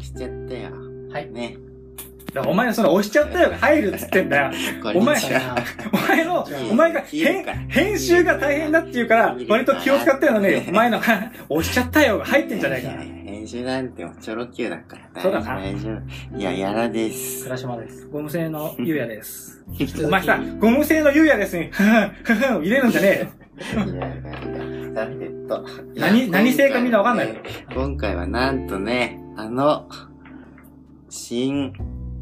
押しちゃったよ。はい。ね。だお前のその押しちゃったよが入るっつってんだよ。お前。お前のお前が編編集が大変だって言うから、割と気を使ってるのに、お前の押しちゃったよが入ってんじゃないかな。編集なんてもちょろきゅうだから。そうだな大丈夫。いや、やらです。倉島です。ゴム製のゆうやです。お前さ、ゴム製のゆうやですに、ふふん、ふふん、入れるんじゃねえよ。何何製かみんなわかんないよ今回はなんとね、あの、新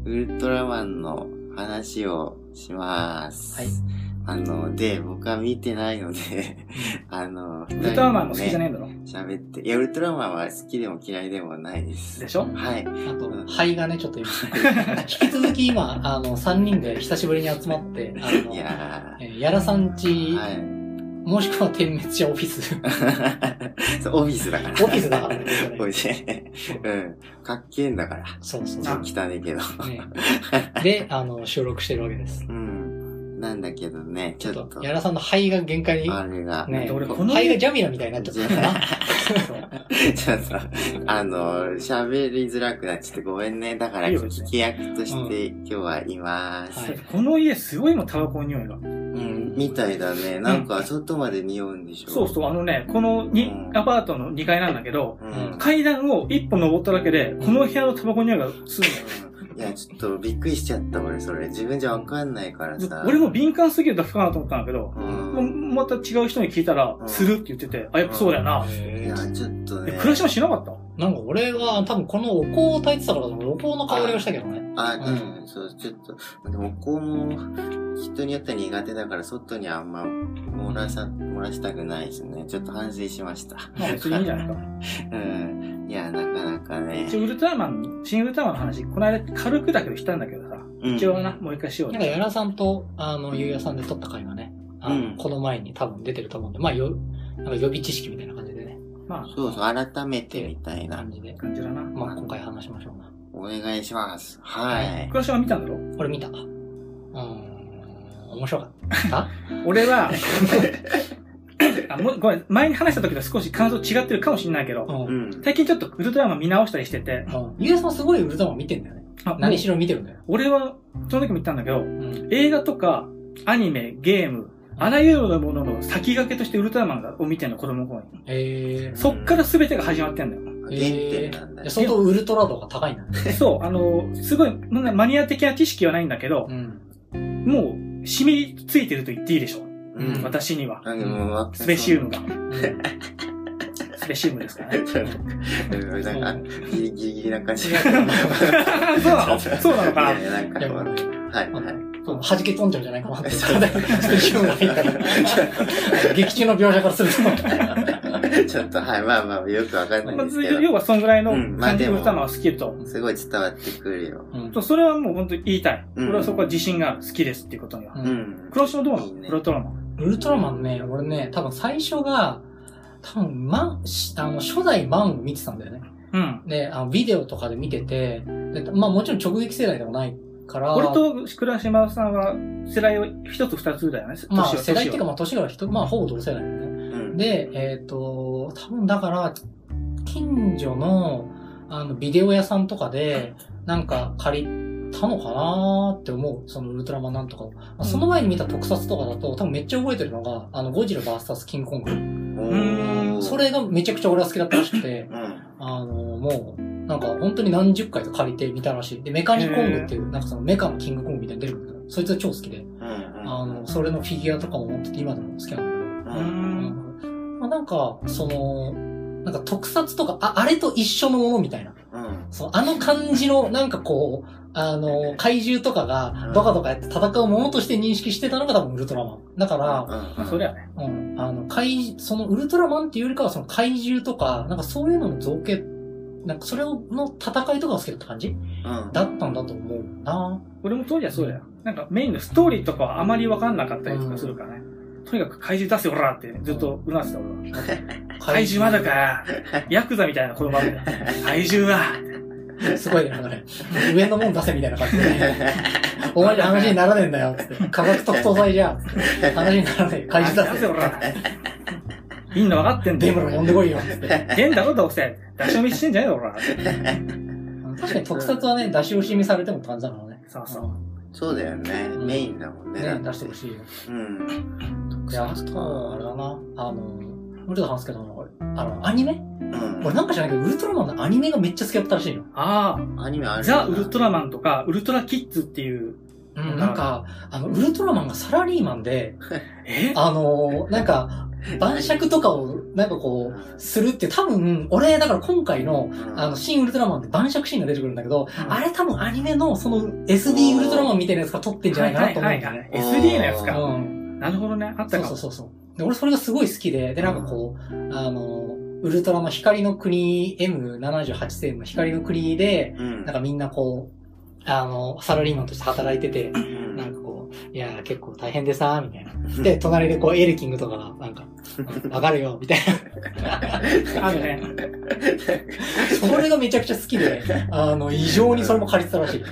ウルトラマンの話をします。はい。あの、で、僕は見てないので、あの、ウルトラマンも好きじゃねえんだろ？喋って。いや、ウルトラマンは好きでも嫌いでもないです。でしょ？はい。あと、肺がね、ちょっと今、引き続き今、あの、3人で久しぶりに集まって、あの、いやえーやらさんー、ち、はい。もしくは点滅者オフィス。そう、オフィスだから。オフィスだからね。おいしい。うん。かっけえんだから。そうそうちょっと汚いけど。ね。で、あの、収録してるわけです。うん。なんだけどね、ちちょっと、ょっと、やらさんの肺が限界に、あれが、ね、俺この肺がジャミラみたいになっちゃった。ちょっと、あの、喋りづらくなっちゃってごめんね。だから、聞き役として今日はいます。はいこの家すごいもん、タバコの匂いが。うん、みたいだね。なんか、外まで匂うんでしょそうそう、あのね、このにうんアパートの2階なんだけど、うん。階段を一歩登っただけで、この部屋のタバコの匂いがするいや、ちょっとびっくりしちゃった、俺、それ。自分じゃわかんないからさ。俺も敏感すぎるだけかなと思ったんだけど、うん。また違う人に聞いたらう、んするって言ってて、あ、やっぱそうだよな。いや、ちょっとねえ、。暮らしもしなかった？なんか俺は多分このお香を焚いてたからだと思うお香の香りがしたけどね。あ、ううんん、そう、ちょっと、でも、こうも、人によっては苦手だから、外にあんま、漏らさ、漏らしたくないですね。ちょっと反省しました。まあ別にいいんじゃないか。うん。いや、なかなかね一。応ウルトラマン、新ウルトラマンの話、この間軽くだけどしたんだけどさ、うん一応な、もう一回しようなんか、やらさんと、あの、ゆうやさんで撮った回がね、あの、うんこの前に多分出てると思うんで、まあ、よ、なんか予備知識みたいなまあ、そうそう、改めてみたいな感。じで、感じだな。まあ、今回話しましょうな。お願いします。はい。暮らしは見たんだろ？これ見たうーん、面白かった？俺は、あもうごめん、前に話した時と少し感想違ってるかもしれないけど、うん。最近ちょっとウルトラマン見直したりしてて、ゆうやさんすごいウルトラマン見てんだよね。あ何しろ見てるんだよ。俺は、その時も言ったんだけど、うん。映画とか、アニメ、ゲーム、あらゆるものの先駆けとしてウルトラマンを見てんの、子供の頃に。えー。そっから全てが始まってんだよ。原点なんだよ。えー相当ウルトラ度が高いんだね。そう、あの、すごい、マニア的な知識はないんだけどう、ん。もう、染みついてると言っていいでしょ。うん。私には。スペシウムが。スペシウムですからね。うんなんか、ギリギリな感じ。そうなのそうなのかないやなんか、はい、はい。そう弾け飛んじゃうんじゃないかなって。スペシウムが入ったから。劇中の描写からすると。ちょっと、はい、まあまあ、よくわかんないまですけど、ず要はそんぐらいの感じでもの歌のは好きと。すごい伝わってくるよ。うんそうそれはもう本当に言いたい。うん俺はそこは自信がある。好きですっていうことには。ううんん。黒潮どうなの？ウルトラマン。ウルトラマンね、俺ね、多分最初が、多分、マン、しあの、初代マンを見てたんだよね。うん。で、あの、ビデオとかで見てて、でまあもちろん直撃世代でもないから、俺と倉島さんは世代を一つ二つだよね。まあ世代っていうか、まあ年が人、まあほぼ同世代だよね。うん。で、えっ、と、多分だから、近所の、あの、ビデオ屋さんとかで、なんか借りたのかなーって思う。そのウルトラマンなんとかを。まあその前に見た特撮とかだと、多分めっちゃ覚えてるのが、あの、ゴジラ VS キングコング。それがめちゃくちゃ俺は好きだったらしくて、うん。あの、もう、なんか本当に何十回と借りてみたらしい。で、メカニコングっていう、なんかそのメカのキングコングみたいに出るんだけど、そいつは超好きで、うん。あの、それのフィギュアとかも持ってて今でも好きなんだけど、う。うんん。まあ、なんか、その、なんか特撮とか、あ、あれと一緒のものみたいな。うん。そのあの感じの、なんかこう、あの、怪獣とかが、ドカドカやって戦うものとして認識してたのが多分ウルトラマン。だから、まあ、そりゃね。うん、あの、怪、そのウルトラマンっていうよりかはその怪獣とか、なんかそういうのの造形、なんかそれの戦いとかが好きだった感じ？うん。だったんだと思うな俺も当時はそうだよ。なんかメインのストーリーとかはあまり分かんなかったりとかするからね。とにかく怪獣出せおらってずっとうなってた俺は。怪獣まだかヤクザみたいな子供あるんだよ。怪獣はすごいね、なんかね、上のもん出せみたいな感じで、お前じゃ話にならねえんだよ、つって。科学特捜隊じゃ、話にならねえ。怪獣出せ出せおらいいの分かってんだデブロ呼んでこいよ、つって。変だろどうせ。出し惜ししてんじゃねえよ、おら。確かに特撮はね、出し惜しみされてもって感じだからね。そうそう。そうだよね。うんメインだもんね。だね、出してほしいよ。うん。で、あと、あれだな、あの、もうちょっと話すけど、あの、アニメ？うん。俺なんか知らないけど、ウルトラマンのアニメがめっちゃ好きだったらしいの。ああ、アニメあるザ・ウルトラママンとか、ウルトラキッズっていう、うん、なんか、あの、ウルトラマンがサラリーマンで、え？あの、なんか、晩酌とかを、なんかこう、するって多分、俺、だから今回の、あの、新ウルトラマンで晩酌シーンが出てくるんだけど、うんあれ多分アニメの、その、SD ウルトラマンみたいなやつが撮ってんじゃないかなと思うんだよね。SD のやつか。うん。なるほどね。あったかも。そうそうそう。で、俺それがすごい好きで、で、なんかこう、あの、ウルトラの光の国、M78 星の光の国で、うん。なんかみんなこう、あの、サラリーマンとして働いてて、うんなんかいやー結構大変でさ、みたいな。で、隣でこう、エレキングとかが、なんか、うんわかるよ、みたいな。あるね。それがめちゃくちゃ好きで、あの、異常にそれも借りてたらしい。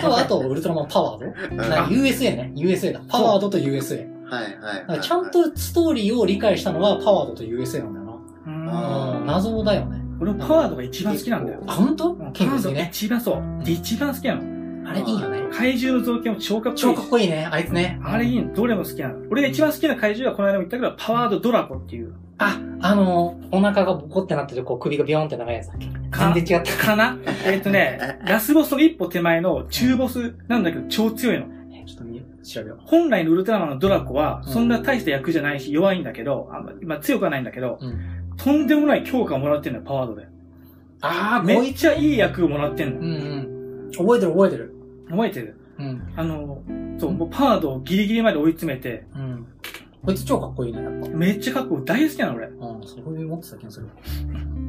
と、あと、ウルトラマンパワードな USA ね。USA だ。パワードと USA。はいはいちゃんとストーリーを理解したのはパワードと USA なんだよな。うん、謎だよね。俺パワードが一番好きなんだよ。あ、本当？パワキングね。一番そう。一番好きなの。あれいいよね。怪獣の造形も超かっこいいし。超かっこいいね、あいつね。あれいいの。どれも好きなの。俺が一番好きな怪獣はこの間も言ったけど、パワードドラゴっていう。あ、あの、お腹がボコってなってて、こう首がビヨンって長いやつだっけか全然違った。かな？えっとね、ラスボスの一歩手前の中ボスなんだけど超強いの。えちょっと見調べよ本来のウルトラマンのドラコは、うんそんな大した役じゃないし、弱いんだけど、あんままあ、強くはないんだけど、う。うん。とんでもない強化をもらってんのよ、パワードで。あー、こいつ。めっちゃいい役をもらってんの。うんうん。覚えてる覚えてる。覚えてる？うん。あの、そう、もうパワードをギリギリまで追い詰めて、うん。こいつ超かっこいいね、やっぱ。めっちゃかっこいい。大好きなの、俺。うん、そういう持ってた気がする。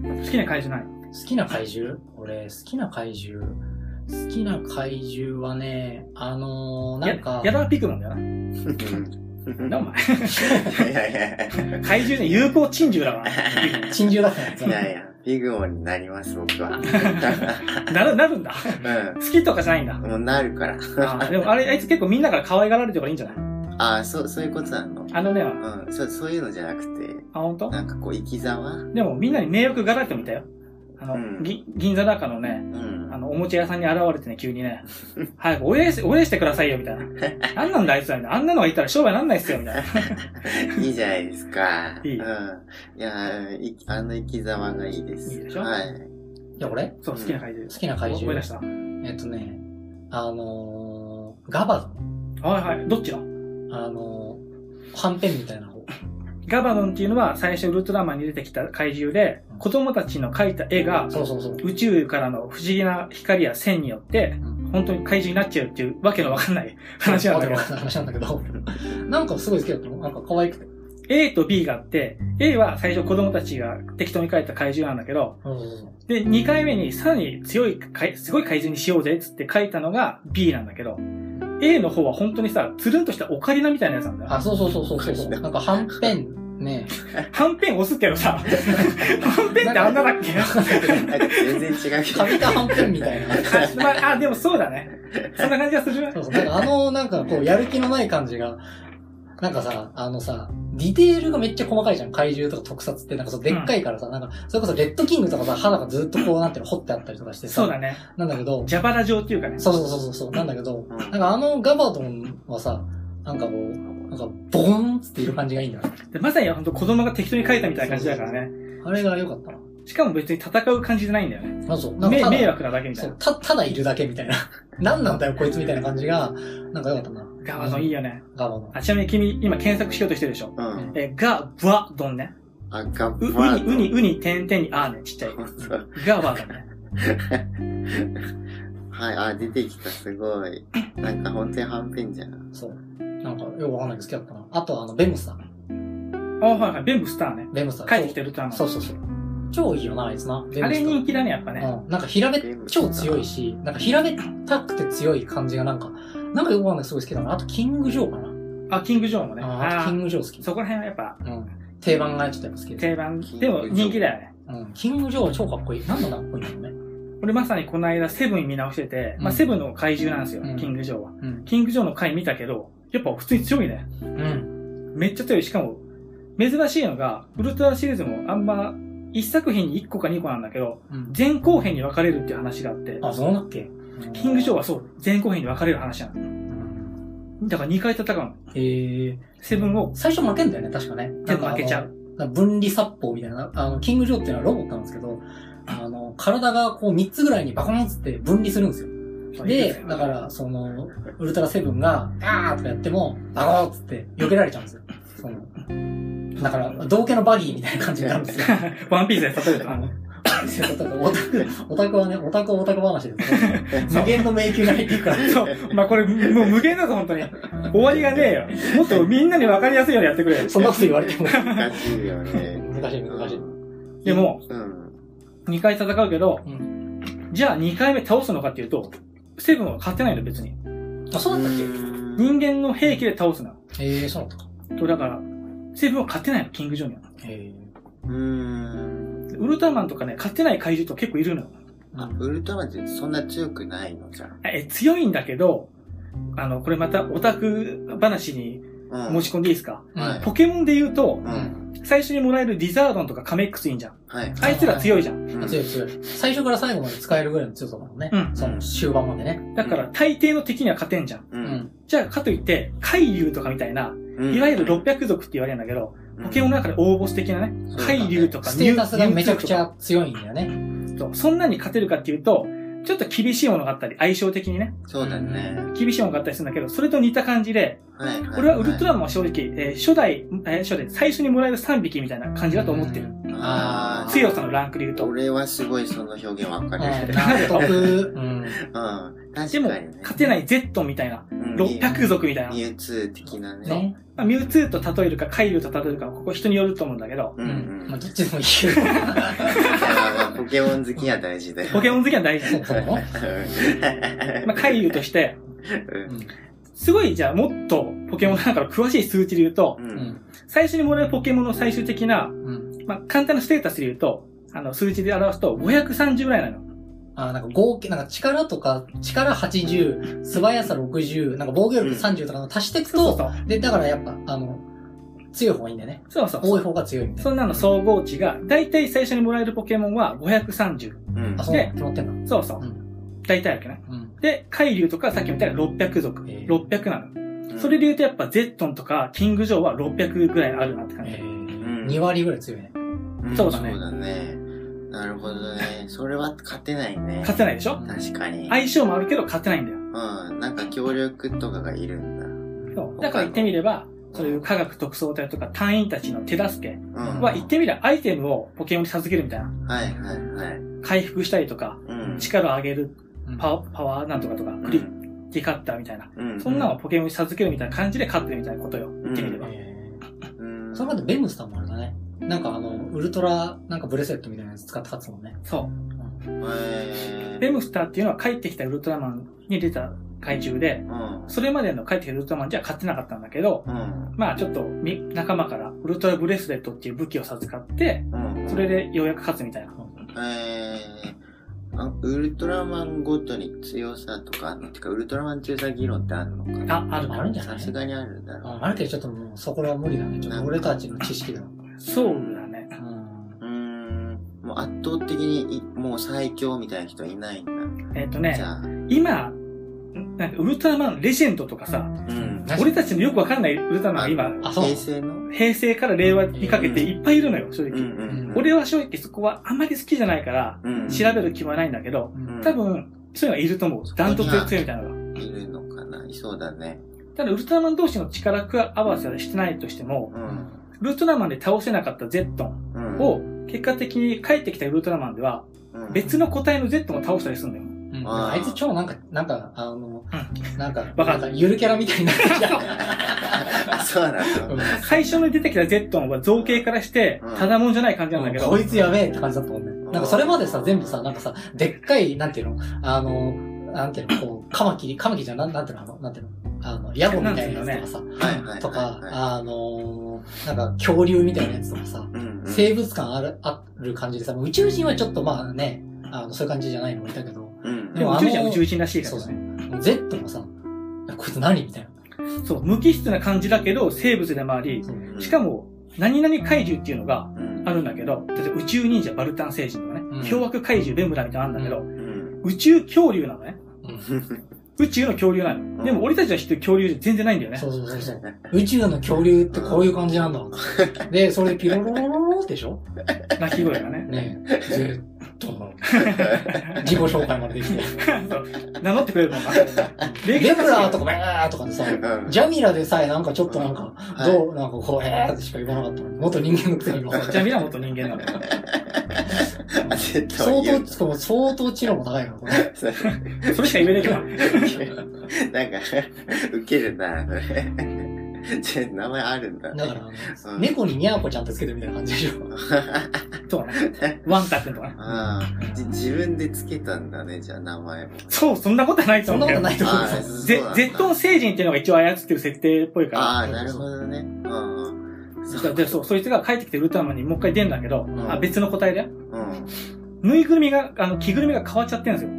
好きな怪獣ない？好きな怪獣？俺、好きな怪獣？好きな怪獣はね、あのー、なんか、や、やだピクモンだよな。うんな、お前。いやいやい怪獣ね、有効珍獣だから。珍獣だったやつや。いやいや、ビグモンになります、僕は。なる、なるんだ。う好きとかじゃないんだ。ん。もうなるから。あーでもあれ、あいつ結構みんなから可愛がられてるからいいんじゃない？ああ、そう、そういうことなの？あのね、うん、そ、そういうのじゃなくて、あ、本当？なんかこう、生き様でもみんなに迷惑がられてみたよ。あの、うんぎ銀座中のね、うん。あの、おもちゃ屋さんに現れてね、急にね、早くお礼し、お礼してくださいよ、みたいな。なんなんだあいつらみたいな。あんなのがいたら商売なんないっすよ、みたいな。いいじゃないですか。いいうん。いや、いあの生き様がいいです。いいでしょ？はい。いや、俺そう、好きな怪獣。好きな怪獣思い出したえっとね、あのー、ガバはいはい。どっちのドン。あのー、はんぺんみたいな方。ガバドンっていうのは最初ウルトラマンに出てきた怪獣で、子供たちの描いた絵が。宇宙からの不思議な光や線によって、うん本当に怪獣になっちゃうっていうわけのわかんない 話なんだけど。話なんだけど。なんかすごい好きだったの？なんか可愛くて。A と B があって、A は最初子供たちが適当に描いた怪獣なんだけど。で、2回目にさらに強い怪、すごい怪獣にしようぜっつって書いたのが B なんだけど、A の方は本当にさ、つるんとしたオカリナみたいなやつなんだよ。あ、そうそうそうそうそう。なんかはんぺん、ね。はんぺん押すけどさ、はんぺんってあんなだっけ？なんか全然違うけどか。びたはんぺんみたいな。あ、まあ、あ、でもそうだね。そんな感じがする？そうそう。なんかあの、なんかこう、やる気のない感じが、なんかさ、あのさ、ディテールがめっちゃ細かいじゃん。怪獣とか特撮って、なんかそう、でっかいからさ、なんか、それこそレッドキングとかさ、肌がずっとこうなってる、掘ってあったりとかしてさ。そうだね。なんだけど、蛇腹状っていうかね。そうそうそうそうそう、なんだけど、うんなんかあのガバドンはさ、なんかこう、なんか、ボーンっている感じがいいんだよね。でまさに本当子供が適当に書いたみたいな感じだからね。あれが良かったな。しかも別に戦う感じじゃないんだよね。あ、そう。なんか迷惑なだけみたそいうな。た、ただいるだけみたいな。何なんだよ、こいつみたいな感じが、なんか良かったな。ガバドンいいよね。ガバドン。あ、ちなみに君、今検索しようとしてるでしょ？うん。え、ガバドンね。あ、ガう、ッうに、バーうに、うに、点々に、あーね、ちっちゃい。ガバドンね。はい、あ、出てきた、すごい。なんか本当にはんぺんじゃん。そう。なんか、よくわかんないけど好きだったな。あと、あの、ベムスター。あ、はいはい。ベンブスターね。ベムスター。帰ってきてるとあのそうそうそう。超いいよな、あいつな。ベムスターあれ人気だね、やっぱね。うん。なんか平べ、超強いし、なんか平べったくて強い感じがなんか、なんかよくわかんないすごい好きだな。あと、キングジョーかな。あ、キングジョーもね。ああとキあングジョー好き。そこら辺はやっぱうん。定番がちょっとやっぱ好きで。定番。でも人気だよね。うん。キングジョーは超かっこいい。なんでかっこいいんだろうね。俺まさにこの間セブン見直してて、まあうんセブンの怪獣なんですよ、うんキングジョーは。うん。キングジョーの回見たけど、やっぱ普通に強いね。うん。めっちゃ強い。しかも、珍しいのが、ウルトラシリーズもあんま一作品に1個か2個なんだけど、うん。前後編に分かれるっていう話があって、あ、そうだっけ？キング・ジョーはそう、前後編に分かれる話なの。うんだから2回戦うの。へえ。セブンを、最初負けんだよね、確かね。全部負けちゃう。分離殺法みたいな、あの、キング・ジョーっていうのはロボットなんですけど、あの、体がこう3つぐらいにバコンっつって分離するんですよ。で、だから、その、ウルトラセブンが、あーとかやっても、バコーンっつって避けられちゃうんですよ。その、だから、道家のバギーみたいな感じになるんですよ。ワンピースで例えるとあの、そうだからオタク、オタクはね、オタクはオタク話ですね。無限の迷宮が入っていくから。そう。まあこれ、もう無限だぞ、本当に。終わりがねえよ。もっとみんなに分かりやすいようにやってくれよ。そんなこと言われても。難しいよね。難しい難しい。でも、うん。2回戦うけど、うん。じゃあ2回目倒すのかっていうと、セブンは勝てないの、別に。あ、そうだったっけ人間の兵器で倒すの。ええー、そうだったか。と、だから、セブンは勝てないの、キング・ジョーには。えうーん。ウルトラマンとかね、勝てない怪獣と結構いるのあ、ウルトラマンってそんな強くないのじゃえ、強いんだけど、あの、これまたオタク話にあ。うん。持ち込んでいいですか、うんはいポケモンで言うとう、ん。最初にもらえるディザードンとかカメックスいいんじゃん。はい。あいつら強いじゃん。うん強い強い。最初から最後まで使えるぐらいの強さだもんね。うんその終盤までね。だから大抵の敵には勝てんじゃん。う。うんん。じゃあ、かといって、海竜とかみたいな、うんいわゆる600族って言われるんだけど、ポケモンの中で大ボス的なね海竜とかステータスがめちゃくちゃ強いんだよね。そうそんなに勝てるかっていうと、ちょっと厳しいものがあったり、相性的にね、そうだね。厳しいものがあったりするんだけど、それと似た感じで、はい。はい俺はウルトラマンは正直、えー初代、えー初代、最初にもらえる3匹みたいな感じだと思ってる。あー強さのランクで言うと。俺はすごいその表現わかる。うん納得。うん。うん。確でもかにね。、勝てない Z みたいな、うん600族みたいな。ミュウツー的なね。ね。まあ、ミュウツーと例えるか、カイリュウと例えるか、ここ人によると思うんだけど、ううんん。まあ、どっちでもいい ポケモン好きは大事だよ。ポケモン好きは大事。そうなのまあ、カイリュウとして、うんすごい、じゃあ、もっとポケモンなんかの詳しい数値で言うと、う。うんん。最初にもらえるポケモンの最終的な、うん。まあ、簡単なステータスで言うと、あの、数値で表すと、530ぐらいなの。あ、なんか合計、なんか力とか、力80、素早さ60、なんか防御力30とかの足していくと、そうそうで、だからやっぱ、あの、強い方がいいんだよね。そう。そう。多い方が強いみたいそんなの総合値が、だいたい最初にもらえるポケモンは530。うんな。あ、そう決まってんだ。そうそうう。ん。だいたいあるわけね。うん。で、海竜とかさっきみたいな600族。えー600なの。うんそれで言うとやっぱゼットンとかキングジョーは600ぐらいあるなって感じ。えーん2割ぐらい強いね。うんそうだねそうだね。なるほどね。それは勝てないね。勝てないでしょ？確かに。相性もあるけど勝てないんだよ。うん。なんか協力とかがいるんだ。そうだから言ってみれば、そういう科学特捜隊とか隊員たちの手助けうん。は言ってみればアイテムをポケモンに授けるみたいな。はいはいはい。回復したりとか、うん。力を上げるうんパワーパワーなんとかとか、クリッティカッターみたいな。うん。そんなのをポケモンに授けるみたいな感じで勝ってるみたいなことよ。言ってみれば。それまでベムスターもある。なんかあの、ウルトラ、なんかブレスレットみたいなやつ使って勝つもんね。そう。へーベムスターっていうのは帰ってきたウルトラマンに出た怪獣で、うん。それまでの帰ってきたウルトラマンじゃ勝てなかったんだけど、うん。まあちょっとみ仲間からウルトラブレスレットっていう武器を授かって、うん。それでようやく勝つみたいな。えー、あウルトラマンごとに強さとかあるのてか、ウルトラマン強さ議論ってあるのかな？あ、あるかあるんじゃないさすがにあるんだろう。あるけどちょっともう、そこらは無理だね。俺たちの知識だ。そうだね。うん。うーん。もう圧倒的にい、もう最強みたいな人いないんだ。えっ、とねじ、ゃあ、今、なんかウルトラマンレジェンドとかさ、うん。俺たちのよくわかんないウルトラマンが今、平成の？平成から令和にかけていっぱいいるのよ、正うん直。うん。俺は正直そこはあんまり好きじゃないから、うん、調べる気はないんだけど、うん多分、そういうのがいると思う。ダントツで強いみたいなのが。いるのかな？いそうだね。ただ、ウルトラマン同士の力合わせはしてないとしても、うん。ウルトラマンで倒せなかったゼットンうん。を、結果的に帰ってきたウルトラマンでは、うん、別の個体のゼットンを倒したりするんだよ。うん。あいつ超なんか、なんか、あの、なんか、わかる。なんゆるキャラみたいになってきた。あ、そうなの最初に出てきたゼットンは造形からしてうん、ただもんじゃない感じなんだけど、こいつやべえって感じだったもんね。なんかそれまでさ、全部さ、なんかさ、でっかい、なんていうの？あの、なんていうの？こう、カマキリ、カマキリじゃんなんていうの？あの、なんていうの？あの、ヤゴみたいなやつとかさ、はいはいはい。とか、はいあのー、なんか恐竜みたいなやつとかさ、うんうん、生物感ある、ある感じでさ、宇宙人はちょっとまあね、あの、そういう感じじゃないのもいたけど、うん。でも宇宙人は宇宙人らしいかそうそうらね。。Z もさ、いやこいつ何みたいな。そう、無機質な感じだけど、生物でもあり、そうしかも、何々怪獣っていうのがうん。あるんだけど、例えば宇宙忍者バルタン星人とかね、うん凶悪怪獣ベムラみたいなのあるんだけど、うん。宇宙恐竜なのね。うん宇宙の恐竜なの。んでも俺たちが知ってる恐竜全然ないんだよね。そうそうそうそう。宇宙の恐竜ってこういう感じなんだ。で、それでピロロロロロでしょ？鳴き声がね。ねえ。ずっと。自己紹介までできて。名乗ってくれるもんな。ベレムラーとかベーとかでさ、うんジャミラでさえなんかちょっとなんか、はいどう、なんかこう、えーってしか言わなかった。元人間のくせに今。じゃあ、ミラモト人間なのよ。絶対相当、も相当知能も高いから、これ。それしか言えないけど。なんか、ウケるな、それ。名前あるんだ。だから、うん猫にニャーコちゃんってつけてるみたいな感じでしょ。そうね。ワンタ君とかね。ああ、じ自分でつけたんだね、じゃあ名前も。そう、そんなことはないとそん思うけど。なことないと思うあーよ。ゼそうなんだゼットン星人っていうのが一応操ってる設定っぽいから。ああ、なるほどね。うんうん。で、そう、そいつが帰ってきてウルトラマンにもう一回出るんだけど、んあ別の個体で、うん。ぬいぐるみが、あの、着ぐるみが変わっちゃってるんですよ。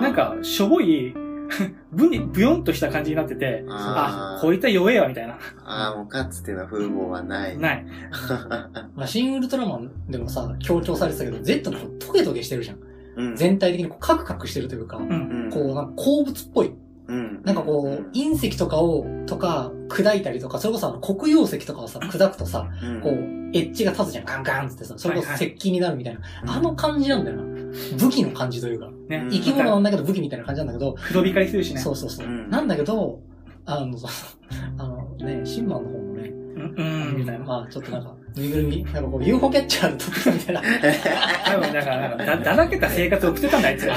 なん、か、しょぼい、ぶに、ぶよんとした感じになってて、あこういった弱えわ、みたいな。ああ、もうかつての風貌はない。ない。まあ、シン・ウルトラマンでもさ、強調されてたけど、Z のこうトゲトゲしてるじゃん。うん。全体的にこうカクカクしてるというか、うん。うん。こう、なんか鉱物っぽい。うん。なんかこう、隕石とかを、とか、砕いたりとか、それこそあの黒曜石とかをさ、砕くとさ、うん、こう、エッジが立つじゃん、ガンガンってさ、それこそ石器になるみたいな。あの感じなんだよな。武器の感じというか。ね。うん生き物なんだけど武器みたいな感じなんだけど、黒光りするしね。そうそうそう。うんなんだけど、あの、あのね、シンマンの方もね、うん、うん、みたいな。まあちょっとなんか、ぬいぐるみ、なんかこう UFO キャッチャーで撮ってたみたいな。だだ、だらけた生活を送ってたんだ、あいつ。あ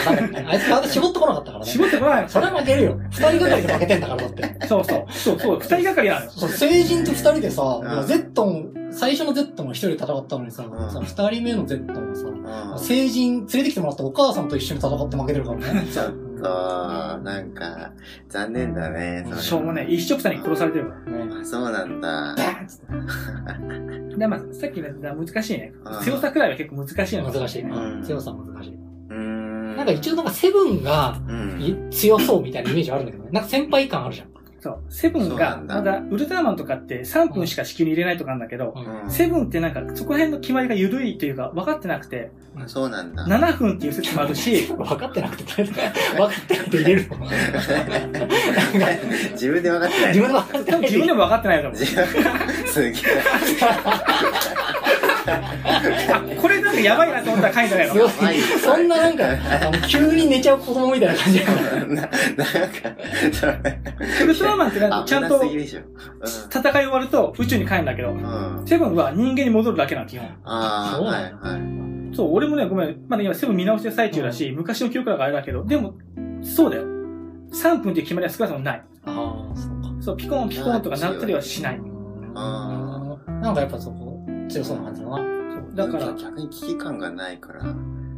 いつ体絞ってこなかったからね。絞ってこない。それは負けるよ。二人がかりで負けてんだからだって。そうそう。そうそう。二人がかりなのよ。そう、成人と二人でさ、うんゼットン、最初のゼットンが一人で戦ったのにさ、二人目のゼットンがさ、うん成人連れてきてもらったお母さんと一緒に戦って負けてるからね。ちょっと、なんか、残念だね。それしょうもね、一色散に殺されてるから。ねあそうなんだ。バーンっつって。で、まあ、さっきの難しいねうん。強さくらいは結構難しいの難しいねう。ん強さ難しい。うーん。なんか一応なんかセブンがうん。い強そうみたいなイメージあるんだけどね。なんか先輩感あるじゃん。そう。セブンが、まだ、ウルトラマンとかって3分しか地球に入れないとかあるんだけど、うんセブンってなんか、そこら辺の決まりが緩いというか、分かってなくて、あそうなんだ。7分っていう説もあるし、分かってなくて。分かってなくて入れるの。自分で分かってない。自分で分かってない。自分でも分かってないと思う。すげえ。あ、これなんかやばいなと思ったら書いてないの。そんななんか、急に寝ちゃう子供みたいな感じだから。な、なんか、それ。ウルトラマンってなんかちゃんと。戦い終わると宇宙に帰るんだけど。セブンは人間に戻るだけなの、基本。ああ、そうなはい、はい。そう、俺もね、ごめん。まだ今セブン見直してる最中だし、昔の記憶だからあれだけど、でも、そうだよ。3分って決まりは少なくともない。ああ、そうか。そう、ピコンピコンとかなったりはしない。あなんかやっぱそこ、強そうな感じだな。そうだから、逆に危機感がないから、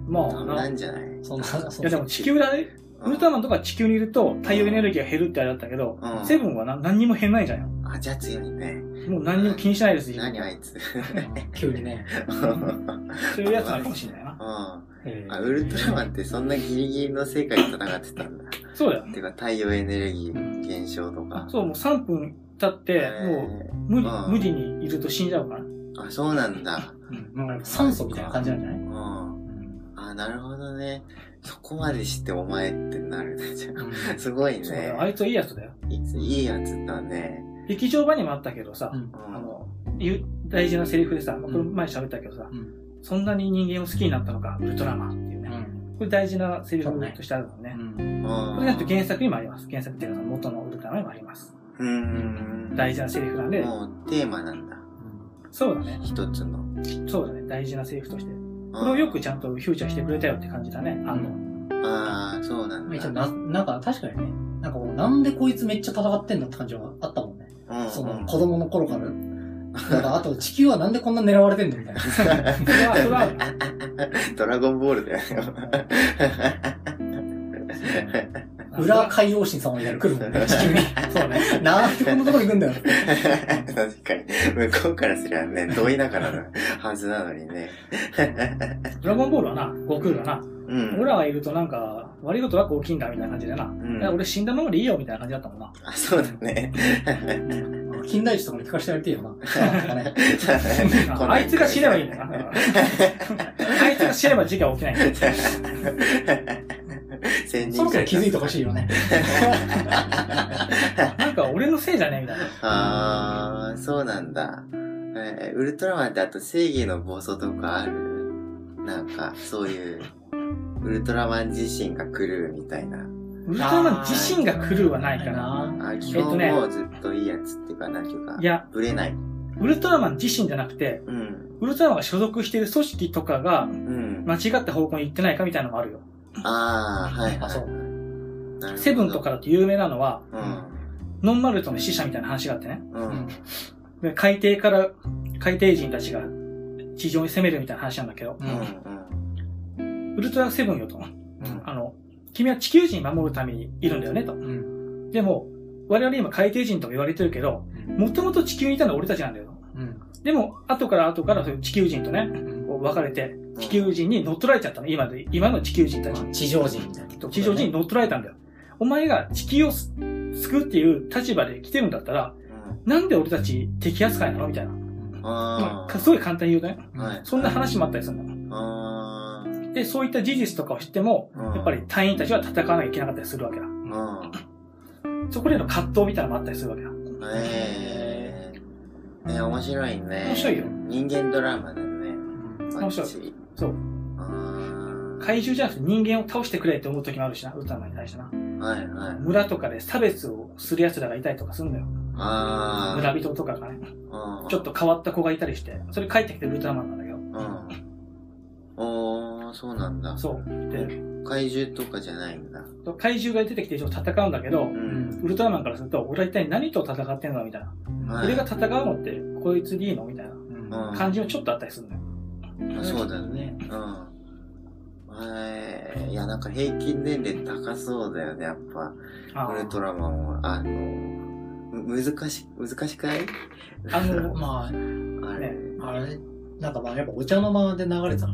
まあなんじゃないそんな、そやでも地球だね。ウルトラマンとか地球にいると太陽エネルギーが減るってあれだったけど、うんセブンはな何にも減らないじゃんよ。あ、じゃあ強いね。もう何にも気にしないです何あいつ。急にね。そういうやつなのかもしれないな。うん。えあ、ウルトラマンってそんなギリギリの世界で戦ってたんだ。そうだよ。てか、太陽エネルギー減少とか。そう、もう3分経って、もう無無理にいると死んじゃうから。う、あ、そうなんだ。うんなんか酸素みたいな感じなんじゃない？うん。あ、なるほどね。そこまでしてお前ってなるね。じゃあすごいね。あいつはいいやつだよ。いついいやつだね。劇場版にもあったけどさ、うんうんあの、言う大事なセリフでさ、これ前喋ったけどさ、うんそんなに人間を好きになったのか、ウルトラマンっていうね。これ大事なセリフとしてあるのね。うんこれだと原作にもあります。原作っていうのは元のウルトラマンにもあります。うーん。大事なセリフなんで、もうテーマなんだ。そうだね。一つの。そうだね。大事なセリフとして。これをよくちゃんとフューチャーしてくれたよって感じだね。あの、ああ、そうなんだ。な、なんか確かにね、なんかこう、なんでこいつめっちゃ戦ってんだって感じはあったもんね。うんその、子供の頃から。なんか、あと地球はなんでこんな狙われてんのみたいな。それは、それは、ドラゴンボールだよ ね。裏海洋神様みたいなの来るもんね、地球に。そうね。なんでこんなとこに行くんだよ。確かに。向こうからすりゃね、遠いらのはずなのにね。ドラゴンボールはな、悟空がな、うん。俺らがいるとなんか、悪いことは大きいんだみたいな感じでな。んだから俺死んだままでいいよみたいな感じだったもんな。あ、そうだね。金田一とかに聞かせてやりてえよな。あいつが死ねばいいんだよな。あいつが死ねば事件は起きない先そろそろ気づいてた。ほしいよね。なんか俺のせいじゃねみたいな。あー、そうなんだ。えーウルトラマンってあと正義の暴走とかある？なんか、そういう、ウルトラマン自身が狂うみたいな。ウルトラマン自身が狂うはないかな。な。あ、基本もうずっといいやつっていうか、なんていうか、いや、ぶれない。ウルトラマン自身じゃなくて、うん。ウルトラマンが所属している組織とかがうん。間違った方向に行ってないかみたいなのもあるよ。あー、はいはい。あそうセブンとか。だと有名なのは、うん。ノンマルトの死者みたいな話があってね。う。うんん。で海底から、海底人たちが地上に攻めるみたいな話なんだけど、う。うんん。ウルトラセブンよと。うん。あの、君は地球人守るためにいるんだよねと。うん。でも、我々今海底人とも言われてるけど、もともと地球にいたのは俺たちなんだよ。うん。でも、後から後から地球人とね、うんこう分かれて、地球人に乗っ取られちゃったの。今で、今の地球人たち。地上人みたいな。地上人に乗っ取られたんだよ。お前が地球をす救うっていう立場で来てるんだったら、なんで俺たち敵扱いなの？みたいな。まああ、すごい簡単に言うとね。ー。はい。そんな話もあったりするの。あー。で、そういった事実とかを知っても、うんやっぱり隊員たちは戦わなきゃいけなかったりするわけだ。うん。そこでの葛藤みたいなのもあったりするわけだ。えー。ね、面白いね。面白いよ人間ドラマだね。面白いそう。あ怪獣じゃなくて人間を倒してくれって思う時もあるしな、ウルトラマンに対してな。ー。はいはい。村とかで差別をする奴らがいたりとかするんだよ。あー。村人とかがね。うんちょっと変わった子がいたりして、それ帰ってきてウルトラマンなんだけど。うん。おー、そうなんだ。そう。で、怪獣とかじゃないんだ。怪獣が出てきて一応戦うんだけどう、ん。ウルトラマンからすると、俺は一体何と戦ってんのみたいな。はい俺が戦うのって、こいつでいいのみたいな感じもちょっとあったりするんだよ。あそうだね。うん。えー、いや、なんか平均年齢高そうだよね、やっぱ。あウルトラマンは、あの、む難し、難しくない？あの、まあれ。ねあ、あれ、なんかまあやっぱお茶の間で流れてたっ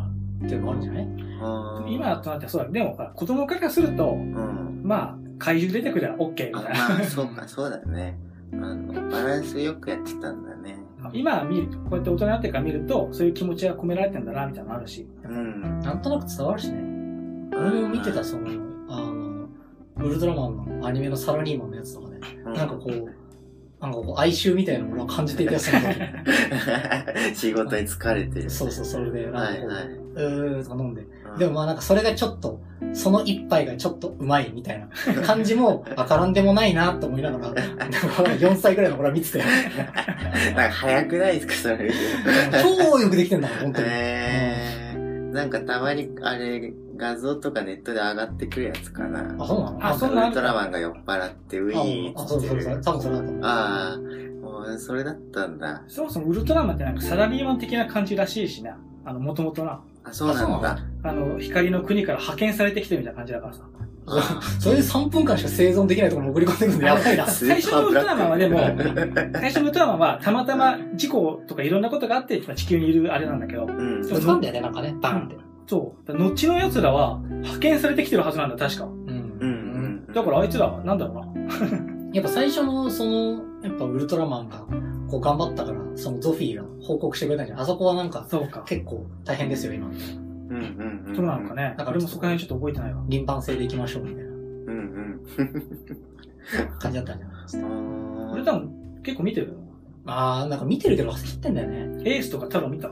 ていうのもあるんじゃない？あー今となってはそうだ。でも子供からすると、うん。まあ、怪獣出てくれば OK みたいあ、な。まあ、そうか、そうだね。あの、バランスよくやってたんだね。今見る、こうやって大人になってから見ると、そういう気持ちが込められてんだな、みたいなのあるし。うん。なんとなく伝わるしね。俺も見てたその、あの、ウルトラマンのアニメのサラリーマンのやつとかね、うんなんかこう、なんかこう哀愁みたいなものを感じていたやつなんだけ仕事に疲れてる。どそうそう、それで、なんかこう、はいはい。うーとか飲んで。うんでもまあなんかそれがちょっと、その一杯がちょっとうまいみたいな 感じも、わからんでもないなと思いながら、なんか4歳くらいの頃は見てたよ。なんか早くないですか、それ。超よくできてんだもん、本当に。えー、なんかたまに、あれ、画像とかネットで上がってくるやつかな。あ、そうなの？あそんなウルトラマンが酔っ払ってウィーンあ、そうそうそう。多分それだと思う。ああ、もうそれだったんだ。そもそもウルトラマンってなんかサラリーマン的な感じらしいしな。あの、もともとな。あ、そうなんだ。あの、光の国から派遣されてきてるみたいな感じだからさ。あ それで3分間しか生存できないところに送り込んでくるのやばいな。最初のウルトラマンはでも最初のウルトラマンはたまたま事故とかいろんなことがあって地球にいるあれなんだけど、うん。そうなんだよね、なんかね、バンって。そう。後の奴らは派遣されてきてるはずなんだ、確か。うんうん。うん。だからあいつらはなんだろうな。やっぱ最初の、その、やっぱウルトラマンが、こう頑張ったから、そのゾフィーが報告してくれたんじゃん。あそこはなんか、そうか。結構大変ですよ、今。うんうんうん。そうなのかね。だから俺もそこら辺ちょっと覚えてないわ。輪番制で行きましょう、みたいなうん感じだったんじゃない？ですか。うん。ウルトラマン結構見てるあー、なんか見てるけど忘れ切ってんだよね。エースとか太郎見た？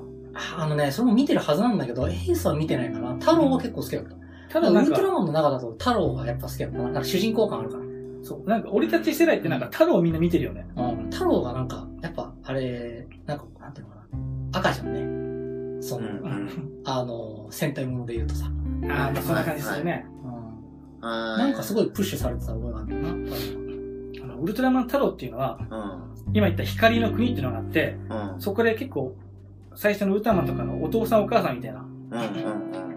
ああのね、それも見てるはずなんだけど、エースは見てないかな。太郎は結構好きだった。ただなんかウルト、ラマンの中だと太郎がやっぱ好きだったな。なんか主人公感あるから。そう、なんか俺たち世代ってなんか太郎みんな見てるよね。うん、太郎がなんか、やっぱ、あれ、なんか、なんていうのかな。赤じゃんね。その、うんうん。あの、戦隊もので言うとさ。うん。ああ、まあそんな感じするね。ななんかすごいプッシュされてた覚えがあるんだよな。あのウルトラマン太郎っていうのは、うん。今言った光の国っていうのがあって、うん。そこで結構、最初のウルトラマンとかのお父さんお母さんみたいな、うんうん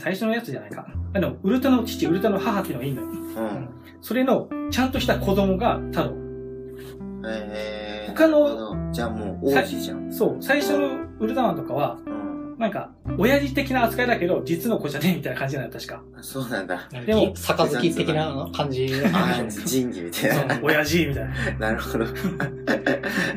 最初のやつじゃないか。あでも、ウルトラの父、ウルトラの母っていうのがいいのよ。うん。それの、ちゃんとした子供が太郎。うん。えー。他のじゃあもう王子じゃん。そう、最初のウルトラマンとかは、うん。なんか、親父的な扱いだけど、実の子じゃねえみたいな感じなのよ、確か。あそうなんだ。でも杯的な感じ？あー、仁義みたいな。親父みたいな。なるほど。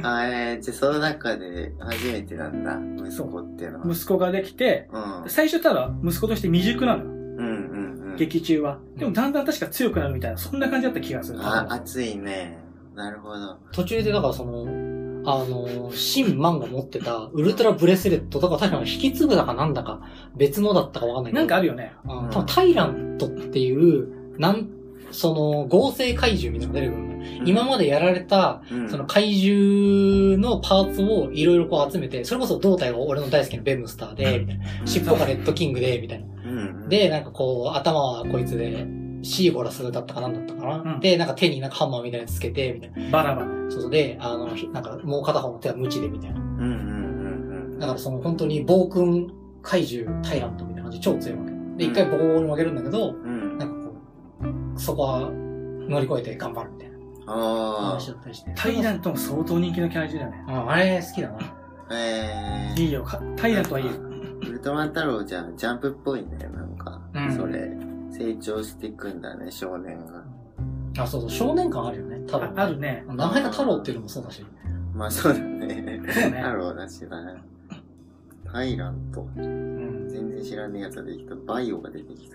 あえー、じゃあその中で初めてなんだ。息子っていうのは。息子ができて、うん。最初ただ息子として未熟なのよ、うんうんうん。劇中は。でもだんだん確か強くなるみたいな、そんな感じだった気がする。あ、熱いね。なるほど。途中でだからその、あの、シン・マンが持ってたウルトラブレスレットとか確かに引き継ぐだかなんだか別のだったかわかんないけど。なんかあるよね。うん、多分タイラントっていう、なん、その、合成怪獣みたいなのが出てくるんだよ。今までやられた、うん、その怪獣のパーツをいろいろこう集めて、それこそ胴体が俺の大好きなベムスターで、みたいな。尻尾がレッドキングで、みたいな。うん、で、なんかこう、頭はこいつで、シーゴラスだったかなんだったかな、うんで、なんか手になんかハンマーみたいなのつけて、みたいな。バラバラ。そうそう。で、あの、なんかもう片方の手は無知で、みたいな。うんうんうんうん。だからその本当に暴君怪獣タイラントみたいな感じで超強いわけ。で、一回ボコボコに負けるんだけど、うん。なんかこう、そこは乗り越えて頑張るみたいなあ話だったりして。タイラントも相当人気のキャラ中だよね。うん、あれ好きだな。あ。えー。いいよ。かタイラントはいいよ。ウルトラマン太郎じゃジャンプっぽいね、なんか。うんそれ。成長していくんだね、少年が。あ、そうそう、少年感あるよね、多分。ああるね。名前が太郎っていうのもそうだし。まあそうだね。そうね太郎だしだね。タイラント。うん。全然知らねえやつが出てきた。バイオが出てき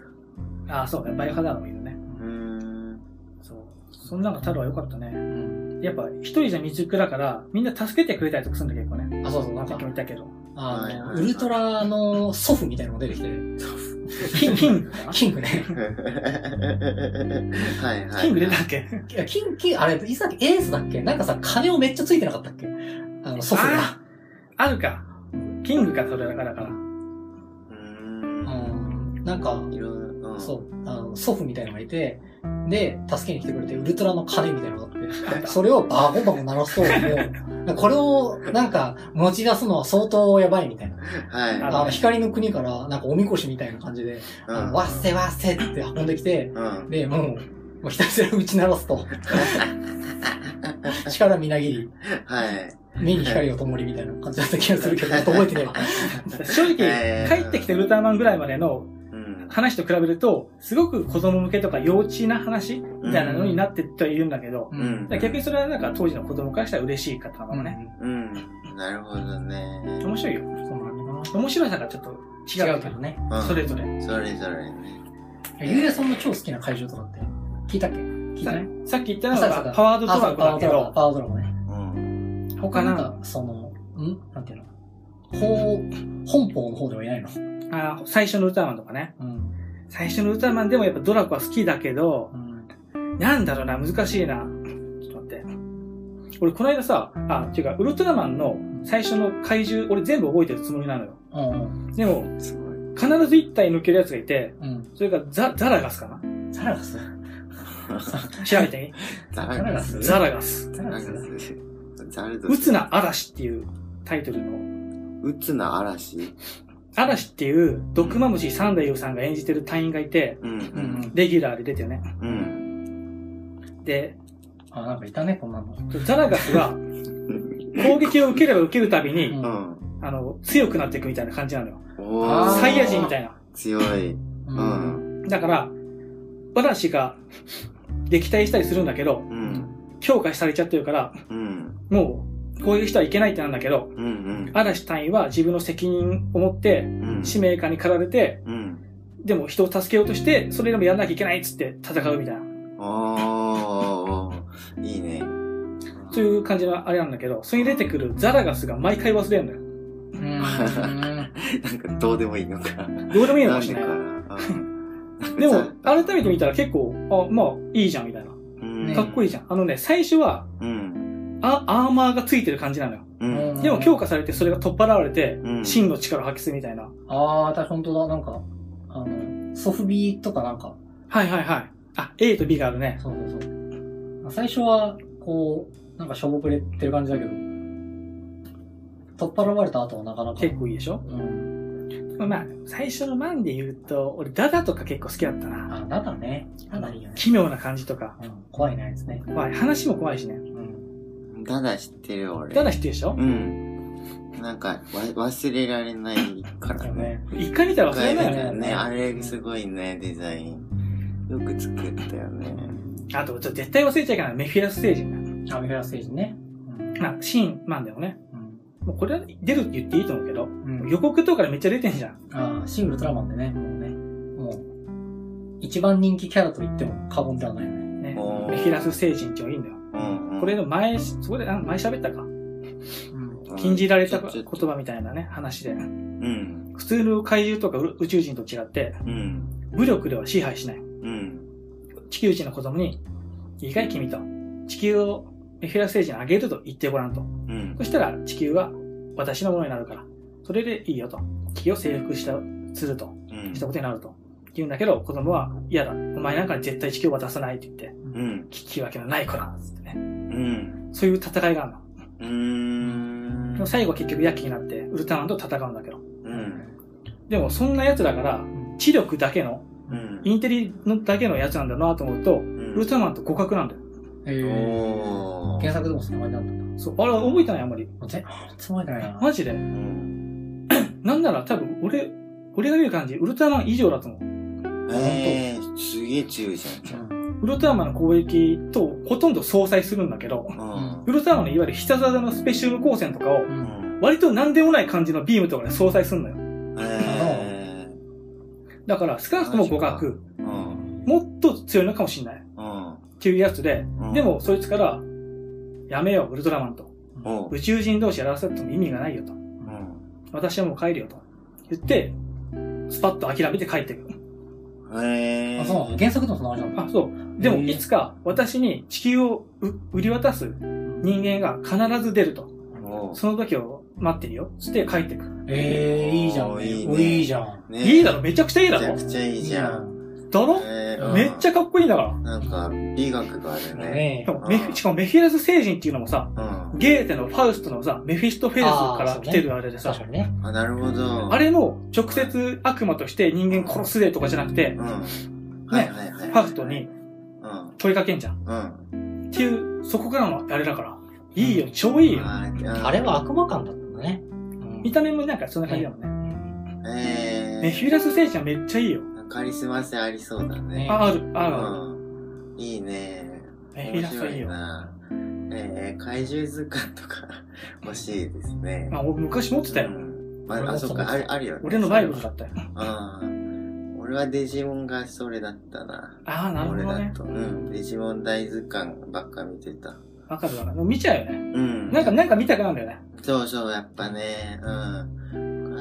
た。あ、そうね。バイオハザードもいるね。うーん。そう。そんなんが太郎は良かったね。うん。やっぱ一人じゃ未熟だから、みんな助けてくれたりとかするんだ結構ね。あ、そうそう、なんかさっき、も言ったけど。あウルトラの祖父みたいなのが出てきて、キンキングキングね。はいはい。キング出たっけ？いや、キン、キン、あれ、いつだっけ？エースだっけ？なんかさ、金をめっちゃついてなかったっけ？あの、祖父が。ああるか。キングか、それだからだから。うんん。なんか、いろいろ、うん。そう、あの、祖父みたいなのがいて、で、助けに来てくれて、ウルトラの鐘みたいなのがあって、それをバコバコ鳴らすと、もう、これを、なんか、持ち出すのは相当やばいみたいな。はい。ああの、光の国から、なんかおみこしみたいな感じで、わっせわっせって運んできて、うん。で、もう、もうひたすら打ち鳴らすと。力みなぎり、はい。目に光が灯りみたいな感じだった気がするけど、ちょっと覚えてね 正直、えー帰ってきてウルトラマンぐらいまでのうん。話と比べると、すごく子供向けとか幼稚な話みたいなのになってってはいるんだけど、え。うん逆にそれはなんか当時の子供からしたら嬉しいかったのかもね。うん。なるほどね。面白いよ。そうなんだ面白さがちょっとな。違うけどね。うんそれぞれ。それぞれね。ゆうやさんの超好きな怪獣とかって、聞いたっけ？聞いたね。さっき言ったのがパワードトラゴンだけあそうパワードラゴンど、パワードラゴンね。うん。なん他なんか、その、ん？なんていうの？法、本邦の方ではいないの？あ最初のウルトラマンとかね。うん。最初のウルトラマンでもやっぱドラコは好きだけど、うん。なんだろうな、難しいな。ちょっと待って。俺この間さ、あ、違う、ウルトラマンの最初の怪獣、俺全部覚えてるつもりなのよ。うん。でも。必ず一体抜けるやつがいて、うん。それがザ、ザラガスかなザラガス？調べてザザラガス？みザラガス。ザラガスうつな嵐っていうタイトルの、うつな嵐？嵐っていう毒マムシ三代優さんが演じてる隊員がいて、うんう。うんん。レギュラーで出てるね。うん。で、あ、なんかいたね、こんなの。ザラガスが攻撃を受ければ受けるたびに、うんうん。あの、強くなっていくみたいな感じなのよ。サイヤ人みたいな。強い。う。うんん。だから、嵐が撃退したりするんだけど、うん。強化されちゃってるから、うん。もう攻撃してはいけないってなんだけど、うん。うん。嵐隊員は自分の責任を持って、うん。使命感に駆られて、うん。でも人を助けようとして、それでもやらなきゃいけないっつって戦うみたいな。おー。いいね。そういう感じのあれなんだけど、それに出てくるザラガスが毎回忘れるのよ。うん。なんかどうでもいいのか。どうでもいいのかもしれない。でも、改めて見たら結構、あ、まあ、いいじゃんみたいな。うんかっこいいじゃん。あのね、最初は、うん。あ、アーマーがついてる感じなのよ。うん。でも強化されてそれが取っ払われて、うん真の力を発揮するみたいな。ああ、私本当だ、なんか、あの、ソフビとかなんか、はいはいはい。あ、A と B があるね。そうそうそう。最初は、こう、なんかしょぼくれてる感じだけど、取っ払われた後はなかなか。結構いいでしょ？うん。まあ、最初のマンで言うと、俺ダダとか結構好きだったな。あ、だだね。だだいいよね。奇妙な感じとか。うん。怖いね、あいつね。怖い。話も怖いしね。うん。ただ知ってるよ、俺。ダダ知ってるでしょ？うん。なんか、わ忘れられないからね。一回見たら忘れないよね。ね。あれ、すごいね、デザイン。よく作ったよね。あと、ちょ絶対忘れちゃいけないメフィラス星人アメフラステージね。うんな。な、シーンなんだよね。うんもうこれは出るって言っていいと思うけど、うん予告とかでめっちゃ出てんじゃん。ああ、シン・ウルトラマンでね、もうね、もう、一番人気キャラと言っても過言ではないよね。ね。メフィラス星人っていうのがいいんだよ。うん、うん。これの前、そこで、あ前喋ったか？うん。禁じられた言葉みたいなね、話で。うん。普通の怪獣とか宇宙人と違って、うん。武力では支配しない。うん。地球人の子供に、いいかい君と。地球をメフィラス星人にあげると言ってごらんと。うん。そしたら地球は私のものになるから。それでいいよと。地球を征服した、すると。うんしたことになると。言うんだけど、子供は嫌だ。お前なんかに絶対地球を渡さないって言って、うん。聞き分けのない子なんつってね。うん。そういう戦いがあるの。うーん。でも最後は結局ヤッキーになって、ウルトラマンと戦うんだけど。うん。でもそんな奴だから、知力だけの、うん。インテリのだけのやつなんだなと思うと、ウルトラマンと互角なんだよ。えー、おー。原作でもそんな感じなんだ。そう。あれ覚えてないあんまり。全然覚えてないな。マジで？うん。なんなら多分俺、俺が見る感じ、ウルトラマン以上だと思う。えー、すげえ強いじゃん。うん。ウルトラマンの攻撃とほとんど相殺するんだけど、うん。ウルトラマンのいわゆる必殺技のスペシャル光線とかを。割と何でもない感じのビームとかで相殺するのよ。えだから少なくとも互角、ー。うん。もっと強いのかもしれない。うん。っていうやつで、うんでもそいつから、やめよう、ウルトラマンと。宇宙人同士争っても意味がないよと。うん。私はもう帰るよと。言って、スパッと諦めて帰ってくる。えー。あ、そうなの原作でもそんな感じなんだ。あ、そう。でも、いつか私に地球をう売り渡す人間が必ず出ると。その時を待ってるよ。つって帰ってくる。ええー、いいじゃん。いいねおいいじゃん。ねいいだろめちゃくちゃいいだろめちゃくちゃいいじゃん。だろ？えーめっちゃかっこいいんだから。なんか、美学があるね。ねしかもメフィラス星人っていうのもさ、うん。ゲーテのファウストのさ、メフィストフェルスから来てるあれでさ、確かにね。あ、なるほど。あれも直接悪魔として人間殺すでとかじゃなくてう、ん。はいはいはい。ファウストにうん。問いかけんじゃん。うん。っていう、そこからのあれだから、いいよ、超いいよ。あーあれは悪魔感だったんだね。うん見た目もなんかそんな感じだもんね。えメフィラス星人はめっちゃいいよ。ー。カリスマ性ありそうだね。あ、ある、あるある。うん。いいね。メフィラスはいいよ。な。えー、怪獣図鑑とか欲しいですね。まあ、俺昔持ってたよ。うん。まあ、あ、そっか、ある、あるよね。俺のバイブルだったよ。うん。俺はデジモンがそれだったな。ああ、なるほ俺だどね。と。うん。デジモン大図鑑ばっか見てた。わかるわかる。もう見ちゃうよね。うん。なんか、なんか見たくなるんだよね。そうそう、やっぱね、うん。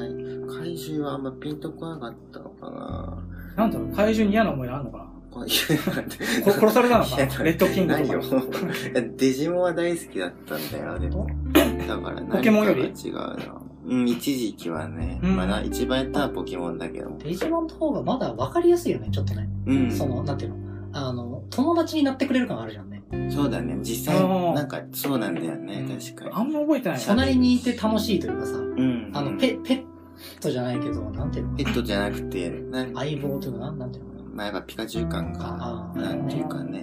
怪怪獣はあんまピンとこなかったのかな。なんだろう、怪獣に嫌な思いあんのかな殺されたのかレッドキングとか。。デジモンは大好きだったんだよ、でも。だからポケモンより？違うな。うん、一時期はね。うんまあな、一番やったのはポケモンだけど。デジモンの方がまだ分かりやすいよね、ちょっとね。うん。その、なんていうの？あの、友達になってくれる感あるじゃんね。そうだね。実際なんか、そうなんだよね、うん確かに。あんま覚えてないな。隣にいて楽しいというかさ、うん。あの、ペ、ペットじゃないけど、なんていうの？ペットじゃなくて、な相棒というかな、なんていうの？まあ、やっぱピカチュウ感があ、ーなんていうかね。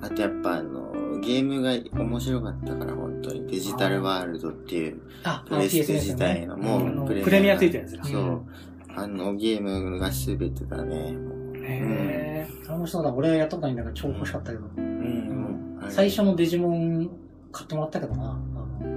あとやっぱあの、ゲームが面白かったから、本当に。デジタルワールドっていう、あ、プレステ自体のあものうプレミアついてるやつだ。そう。あのゲームが全てだね。へあれもそうだ、俺はやったことないんだから超欲しかったけど。うん。最初のデジモン買ってもらったけどな。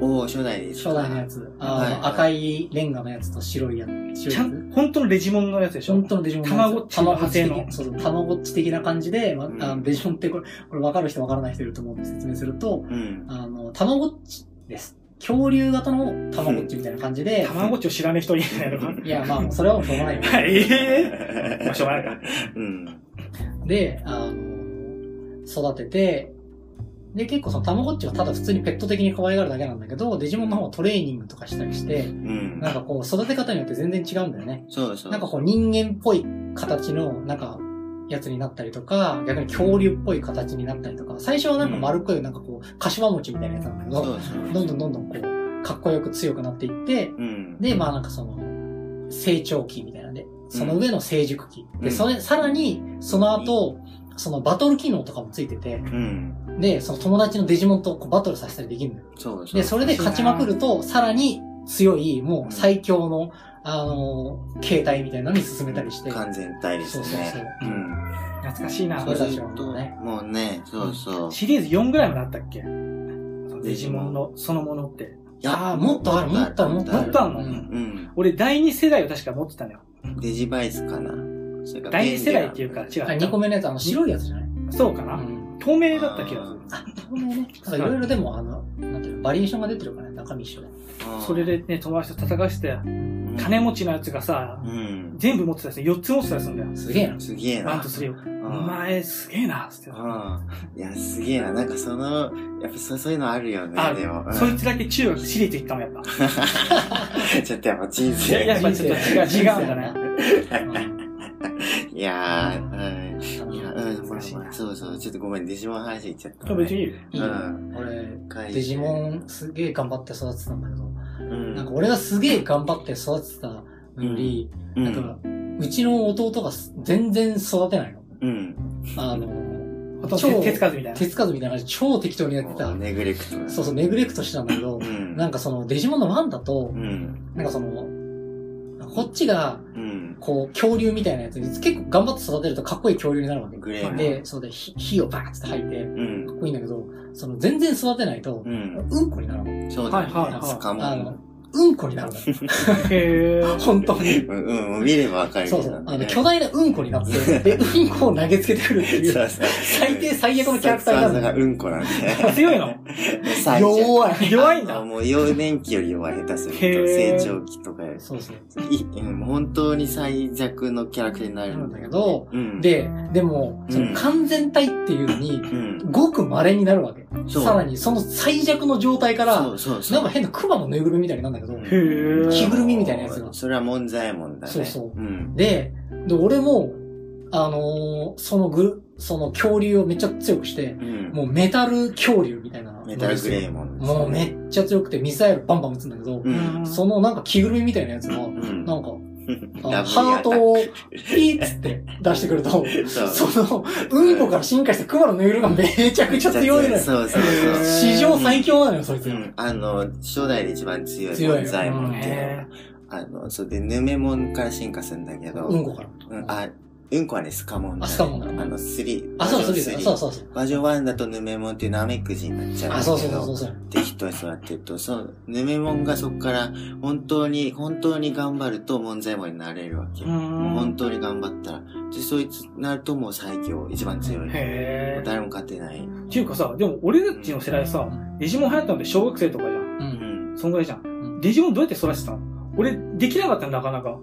おお初代ですか。初代のやつ。あの、はいはい赤いレンガのやつと白いやつ。ちゃん、本当のレジモンのやつでしょ？本当のデジモンのやつたまごっちのたまごっちのそうそう、たまごっち的な感じで、まうんあのデジモンってこれ、これ分かる人分からない人いると思うんで説明すると、うん。あの、たまごっちです。恐竜型のたまごっちみたいな感じで、たまごっちを知らねえ人いないのか？いや、まあ、それはもうしょうがないよ。ええ まあしょうがないか。うん。で、あの、育てて、で、結構そのたまごっちはただ普通にペット的に可愛がるだけなんだけど、デジモンの方はトレーニングとかしたりして、うん。なんかこう、育て方によって全然違うんだよね。そうそう。なんかこう、人間っぽい形の、なんか、やつになったりとか、逆に恐竜っぽい形になったりとか、最初はなんか丸っこい、なんかこう、柏餅みたいなやつなんだけど。どんどんどんどんこう、かっこよく強くなっていって、うん。で、まあなんかその、成長期みたいなんで、その上の成熟期。で、うんそれ、さらに、その後、そのバトル機能とかもついてて、うん。で、その友達のデジモンとこうバトルさせたりできるのよ。そうそう。で、それで勝ちまくると、さらに強い、もう最強の、あの、形態みたいなのに進めたりして。完全体ですね。そうそうそううん。懐かしいな。そうだずっとねもうね、そうそう。シリーズ4ぐらいまであったっけ？デジモンのそのものって。いやああ、もっとある、もっとある、もっとある。もっとあるの？うんうん。俺第2世代を確か持ってたのよ。デジバイスかな。第2世代っていうか違あ、う。2個目のやつ、あの、白いやつじゃない？そうかな、うん。透明だった気がする。あ、透明ね。いろいろでも、あの、なんていうの、バリエーションが出てるからね、中身一緒で。うんそれでね、友達と戦わして、金持ちのやつがさ、うん。全部持ってたやつ4つ持ってたりするんだよ。すげえな。すげえな。ワンとスリーを。うんお前すげえな、つって。うん。いや、すげえな。なんかその、やっぱそそういうのあるよね、あでも。うんそいつだけ中学私立行ったもん、やっぱ。ちょっとやっぱ人いや生。やっぱちょっと違う、違うんだね。いやー、うん。そうそう、ちょっとごめん、デジモンの話言っちゃった、でも別にいいよ。い俺、デジモンすげえ頑張って育ててたんだけど、うん。なんか俺がすげえ頑張って育ててたのより、うん、なんか、うちの弟がす全然育てないの。うん。あの、超手つかずみたいな。手つかずみたいな感じで超適当にやってた。ネグレクト。そうそう、ネグレクトしてたんだけどう、ん。なんかそのデジモンの1だとう、ん。なんかその、こっちが、うん。こう、恐竜みたいなやつに結構頑張って育てるとかっこいい恐竜になるわけ。グレーの。で、そうで、火火をバーッつって吐いて、うんか。っこいいんだけど、その全然育てないとう、ん。うんこになるの。そうだね。はいはいはいうんこになるの。へー。本当に。うん、うん、見ればわかるけどそうそう。あの、巨大なうんこになって、で、うんこを投げつけてくるっていう、そうそう。最低最悪のキャラクターになるの。がうんこなんで。強いの？最弱弱い。弱いんだあもう幼年期より弱い下手すると。へー成長期とかよりそうそう。いうん本当に最弱のキャラクターになるんだけど。ど、うん。、で、でも、その完全体っていうのに、うん。ごく稀になるわけ。そうさらに、その最弱の状態から、そうそうそう。なんか変なクマのぬいぐるみみたいになるんだけど。着ぐるみみたいなやつがそれは門左衛門だね。そうそううん。で、で、俺も、あのーそのぐ、その恐竜をめっちゃ強くして、うん。もうメタル恐竜みたいなのメタルグレーモンですね。もうめっちゃ強くてミサイルバンバン撃つんだけど、うん。そのなんか着ぐるみみたいなやつが、うん。なんか、ハートをピーッつって出してくると、その、うんこから進化したクマのぬいぐるみがめちゃくちゃ強いのよ。そうそうそう。史上最強なのよ、そいつが。うん。あの、初代で一番強い強い門左衛門ってあの、そうで、ヌメモンから進化するんだけど、うんこから。うん、あ、うんこはね、スカモンだ、ね。あスカモンだあの、スリー。あ、そうそう、そうそうそうそう。バージョン1だとヌメモンっていうナメクジになっちゃうんだあ、けど。そうそうそうそう。適当に育ってると、そう、ヌメモンがそこから、本当に、本当に頑張ると、門左衛門になれるわけ。うもう本ん。当に頑張ったら。で、そいつなるともう最強、一番強い。へー。誰も勝てない。っていうかさ、でも俺たちの世代さ、デジモン流行ったのって小学生とかじゃん。う。うんん。そんぐらいじゃん。うんデジモンどうやって育ててたの？俺、できなかったんだ、なかなか。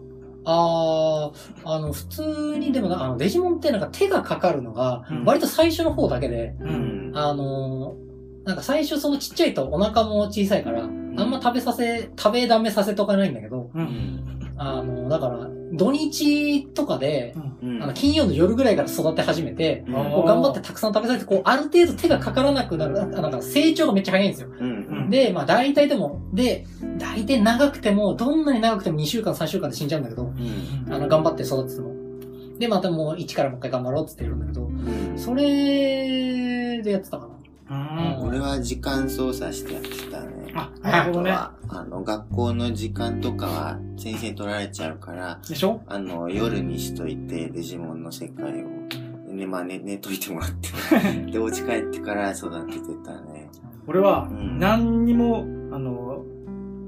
あー、あの、普通にでもな、あの、デジモンってなんか手がかかるのがうん、割と最初の方だけで、う。うんん。あのー、なんか最初そのちっちゃいとお腹も小さいから、あんま食べさせ、食べダメさせとかないんだけど、う。うんん。あの、だから、土日とかで、うん。あの、金曜の夜ぐらいから育て始めて、うんこう頑張ってたくさん食べさせて、こう、ある程度手がかからなくなる、あなんか成長がめっちゃ早いんですよ。うん。で、まあ大体でも、で、大体長くても、どんなに長くても2週間3週間で死んじゃうんだけど、うん。あの、頑張って育てても。で、またもう一からもう一回頑張ろうって言ってるんだけど、うん。それでやってたかな。うん。俺は時間操作してやってたね。あ、なるほどね。あとはあの、学校の時間とかは先生に取られちゃうから、でしょ？あの、夜にしといて、デジモンの世界を。ね、まあ、寝、寝といてもらって。で、お家帰ってから育ててたね。俺はうん、何にも、あの、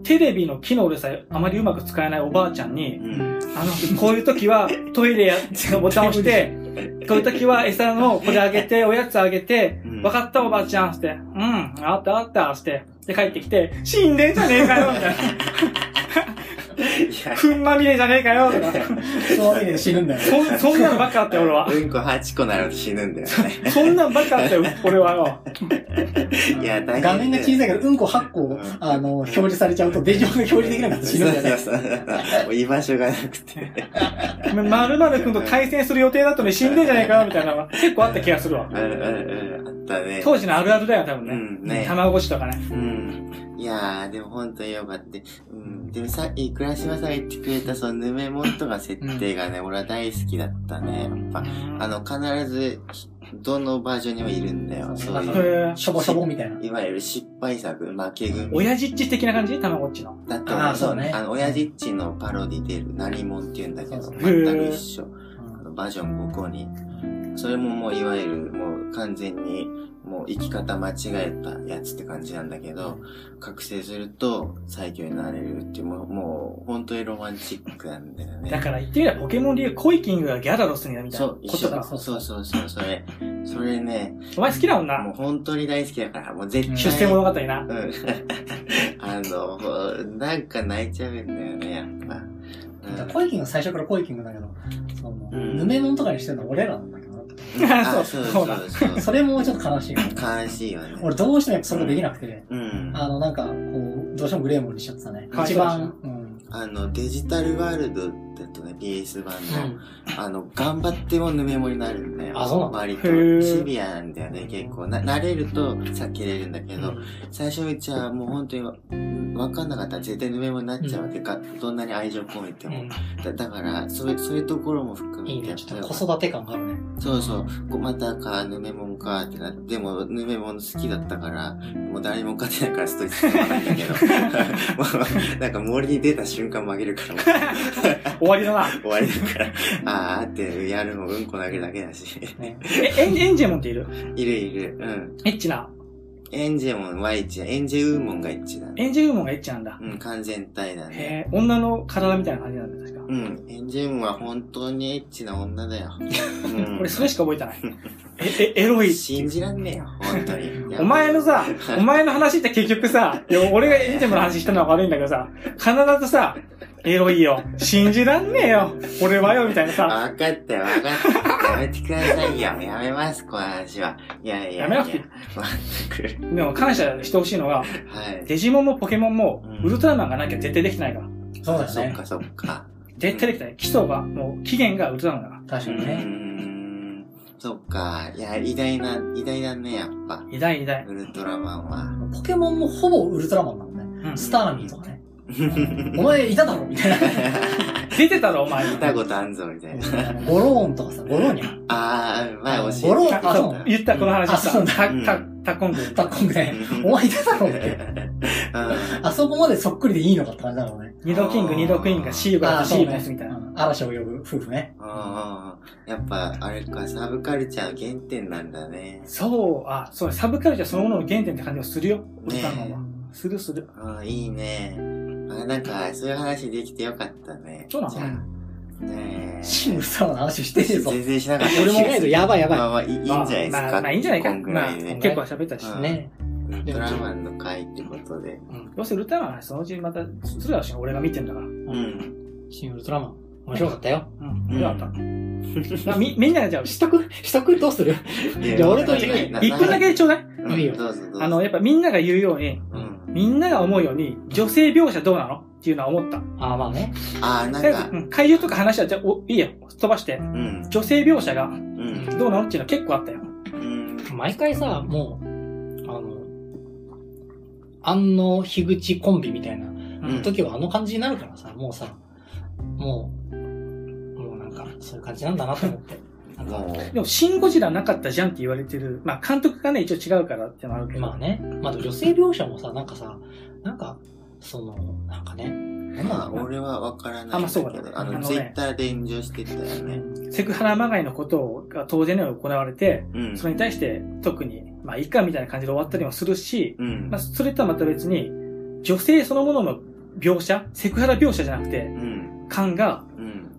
テレビの機能でさえあまりうまく使えないおばあちゃんに、うん。あの、こういう時はトイレや、ボタンを押して、こういう時は餌のこれあげて、おやつあげてうん、わかったおばあちゃん、って、うん、あったあった、して、で帰ってきて、死んでんじゃねえかよ、みたいな。ふんまみれじゃねえかよ、とか。そういう意味で死ぬんだよ。そん、そんなんばっかあったよ、俺は。うんこ8個なると死ぬんだよね。そんなんばっかあったよ、俺はよ。いや、大変画面が小さいかけど、うんこ8個、あの、表示されちゃうと、デジモンが表示できなかったら死ぬんだよね。そうそう居場所がなくて。まるまるくんと対戦する予定だったのに死んでんじゃねえかよ、みたいなのが結構あった気がするわ。うんうんうん。あったね。当時のあるあるだよ、多分ね。うんね卵子とかね。うん。いやー、でも本当によかった。うん。でもさっき、倉島さんが言ってくれた、その、ヌメモンとか設定がね、俺は大好きだったね。やっぱ、あの、必ず、どのバージョンにもいるんだよ。そういう。しょぼしょぼみたいな。いわゆる失敗作、負け組。親父っち的な感じ？たまごっちの。だってあーそうねあの、親父っちのパロディ出る、なりもんって言うんだけど、全く一緒。バージョン5個に。それももういわゆるもう完全にもう生き方間違えたやつって感じなんだけど、覚醒すると最強になれるっていう、もう、もう本当にロマンチックなんだよね。だから言ってみればポケモンでいうコイキングがギャラドスになるみたいなことか。そうそうそう、それ。それね、お前好きだもんなもう。本当に大好きだから、もう絶対。出世物語な。うん。あの、なんか泣いちゃうんだよね、やっぱ。うんコイキングは最初からコイキングだけど、その、うんヌメモンとかにしてるのは俺らなんだ。そうそうそううそう。それもちょっと悲しい。悲しいよね。俺どうしてもやっぱそれができなくて、うん。あの、なんか、こう、どうしてもグレーモンにしちゃってたね。はい一番、うん。あの、デジタルワールドだとね、PS 版の、うん。あの、頑張ってもヌメモになるんだよ。あそう割とシビアなんだよね、結構。な、慣れると避けれるんだけど、最初うちはもう本当にわわかんなかったら絶対ヌメモになっちゃうわけか、どんなに愛情込めても。だだから、そういう、そういうところも含めていいね。ちょっとぱ子育て感があるね。そうそう。またか、ヌメモンかってなって、でも、ヌメモン好きだったから、もう誰も勝てないからストイックなないんだけど。なんか森に出た瞬間曲げるから、終 わりだな。終わりだから、あーってやるのうんこ投げるだけだし。ね。え、エンエンジェモンっている？いるいる。うん。エッチな。エンジェモンはエッチだ。エンジェウーモンがエッチだね。エンジェウーモンがエッチなんだ。うん、完全体だね。へえ、女の体みたいな感じなんだ、確か。うん。エンジェウーモンは本当にエッチな女だよ。うん。俺それしか覚えてない。え、え、エロい。信じらんねえよ、本当に。お前のさ、お前の話って結局さ、いや俺がエンジェモンの話したのは悪いんだけどさ、必ずさ、エロいよ。信じらんねえよ。俺はよ、みたいなさ。わかったよ、わかった。やめてくださいよ。やめます、この話は。いやいやいや。やめなくてまったく。でも感謝してほしいのが、はい。デジモンもポケモンもう、んウルトラマンがなきゃ絶対できてないから。そうだよね。そっかそっか。絶対できてない。基礎が、もう、起源がウルトラマンだかうー確かにね。ん。そっか。いや、偉大な、偉大だね、やっぱ。ら。偉大偉大。ウルトラマンは。ポケモンもほぼウルトラマンなのね。うんスターミーとかね。お前いただろ？みたいな。出てたろ、お前。見たことあんぞ、みたいな。ゴローンとかさ、ゴローニャ。あー、前教えて。ゴローあ、あそう言った、この話あそうした。なんタ、タ、タコング。タッコングで、お前いただろ？って。うんあそこまでそっくりでいいのかって感じだろうね。二度キング、二度クイーンがシーバーとシーバーですみたいな。うん嵐を呼ぶ夫婦ね。ああ、やっぱ、あれか、サブカルチャーの原点なんだね。そう、あ、そう、サブカルチャーそのものの原点って感じがするよ。ウルトラマンねは。するする。ああ、いいね。あなんか、そういう話できてよかったね。そうなの？じゃあねえ。シン・ウルトラマンの話してねえぞ。全然しなかった。俺もけどやばいやばいまあまあ、いいいいんじゃないですか。まあ、まあいいんじゃないか。こんぐまあらいで。結構喋ったし。うんね。ウルトラマンの回ってことで。うんどうせウルトラマンはそのうちまたするだろうし、俺が見てんだから。うん。シン・ウルトラマン。面白かったよ。うん。うんよかった。まあみ、みんながじゃあ、しとく？しとく？どうする？じゃあ俺と言うな一分だけでちょうだい。うんいいよ。あの、やっぱみんなが言うように、うん。みんなが思うように、女性描写どうなの？っていうのは思った。ああ、まあね。ああ、なんかうん怪獣とか話は、じゃあ、お、いいや、飛ばして。うん。女性描写がうん。どうなの？っていうのは結構あったよ。うん。毎回さ、もう、あの、安野樋口コンビみたいなうん時はあの感じになるからさ、もうさ、もう、そういう感じなんだなと思って。なんか、もでも、シン・ゴジラなかったじゃんって言われてる。まあ、監督がね、一応違うからってのもあるけど。まあね。まあ、女性描写もさ、なんかさ、なんか、その、なんかね、う、まあ、俺はわからないんだあまあそうけど、あの、だねあのねツイッターで炎上してたよね。セクハラまがいのことが当然のように行われて、うん。それに対して特に、まあいいかみたいな感じで終わったりもするし、うんまあ。それとはまた別に、女性そのものの描写、セクハラ描写じゃなくて、うん。感が、うん。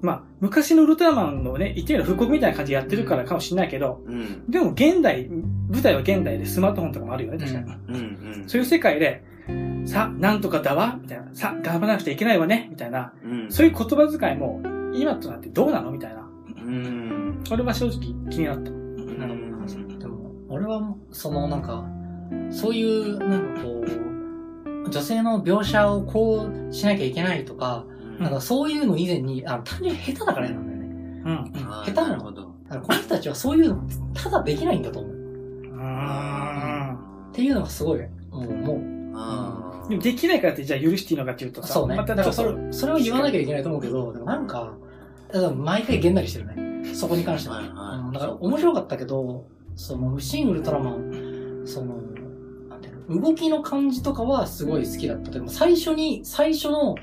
まあ昔のウルトラマンのね、言ってみれば復刻みたいな感じでやってるからかもしれないけど、うん。でも現代、舞台は現代でスマートフォンとかもあるよね、確かに。うん。うん。そういう世界で、さ、なんとかだわみたいな。さ、頑張らなくちゃいけないわねみたいな。うん。そういう言葉遣いも、今となってどうなのみたいな。うん。俺は正直気になった。なるほど。でも、俺は、そのなんか、そういう、なんかこう、女性の描写をこうしなきゃいけないとか、なんかそういうの以前に、あの、単純に下手だからなんだよね。うん。下手なのなるほど。だからこの人たちはそういうの、ただできないんだと思う。っうーん。ていうのがすごい、もう、もう、あでもできないからってじゃあ許していいのかっていうとさ、そうね。まただからそれ、それは言わなきゃいけないと思うけど、でもなんか、だから毎回げんなりしてるね。そこに関しては。はいはいうんだから面白かったけど、その、シン・ウルトラマン、その、なんていうの動きの感じとかはすごい好きだった。でも最初に、最初の、さ、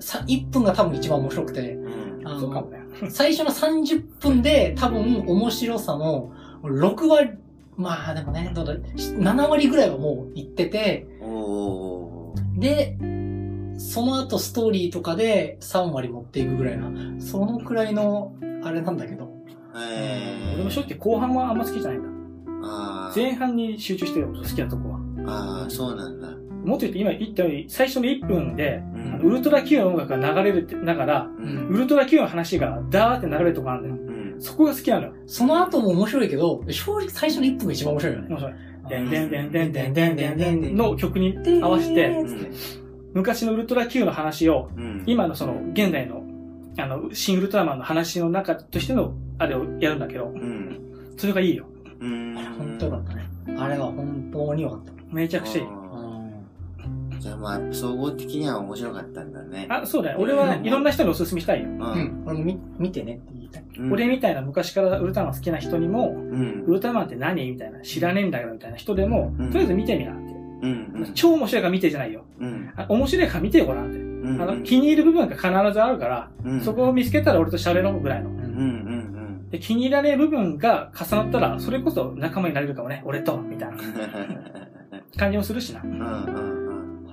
1分が多分一番面白くて、うん。あの、そうかもね。最初の30分で多分面白さの6割、まあでもね、どうだ、7割ぐらいはもういってて。で、その後ストーリーとかで3割持っていくぐらいな、そのくらいの、あれなんだけど。え俺も正直後半はあんま好きじゃないんだ。あ前半に集中してる好きなとこは。あ、ああ、そうなんだ。もっと言って今言ったように、最初の1分で、うん。ウルトラ Q の音楽が流れるってながら、うん。ウルトラ Q の話がダーって流れるとこあるんだよ。うん。そこが好きなのよ。その後も面白いけど、正直最初の1分が一番面白いよね。面白い。でんでんでんでんでんでんでんでんの曲に合わせて、うん。昔のウルトラ Q の話を、うん。今のその、現代の、あの、新ウルトラマンの話の中としての、あれをやるんだけど、うん。それがいいよ。うん。本当よかったね。あれは本当によかった。めちゃくちゃいい。うんじゃあまあ、総合的には面白かったんだね。あ、そうだよ。俺はいろんな人におすすめしたいよ。う。うんん。俺も見見てねって言いたい。うん俺みたいな昔からウルトラマン好きな人にも、うんウ。ルトラマンって何みたいな、知らねえんだけどみたいな人でも、うんとりあえず見てみなって。うん。超面白いから見てじゃないよ。うん。あ面白いから見てよ、ごらんって。うん。あの、気に入る部分が必ずあるから、うん。そこを見つけたら俺と喋ろうぐらいの。う。うんんうんで、気に入らねえ部分が重なったら、それこそ仲間になれるかもね、俺と、みたいなうん。感じもするしな。うんうんバ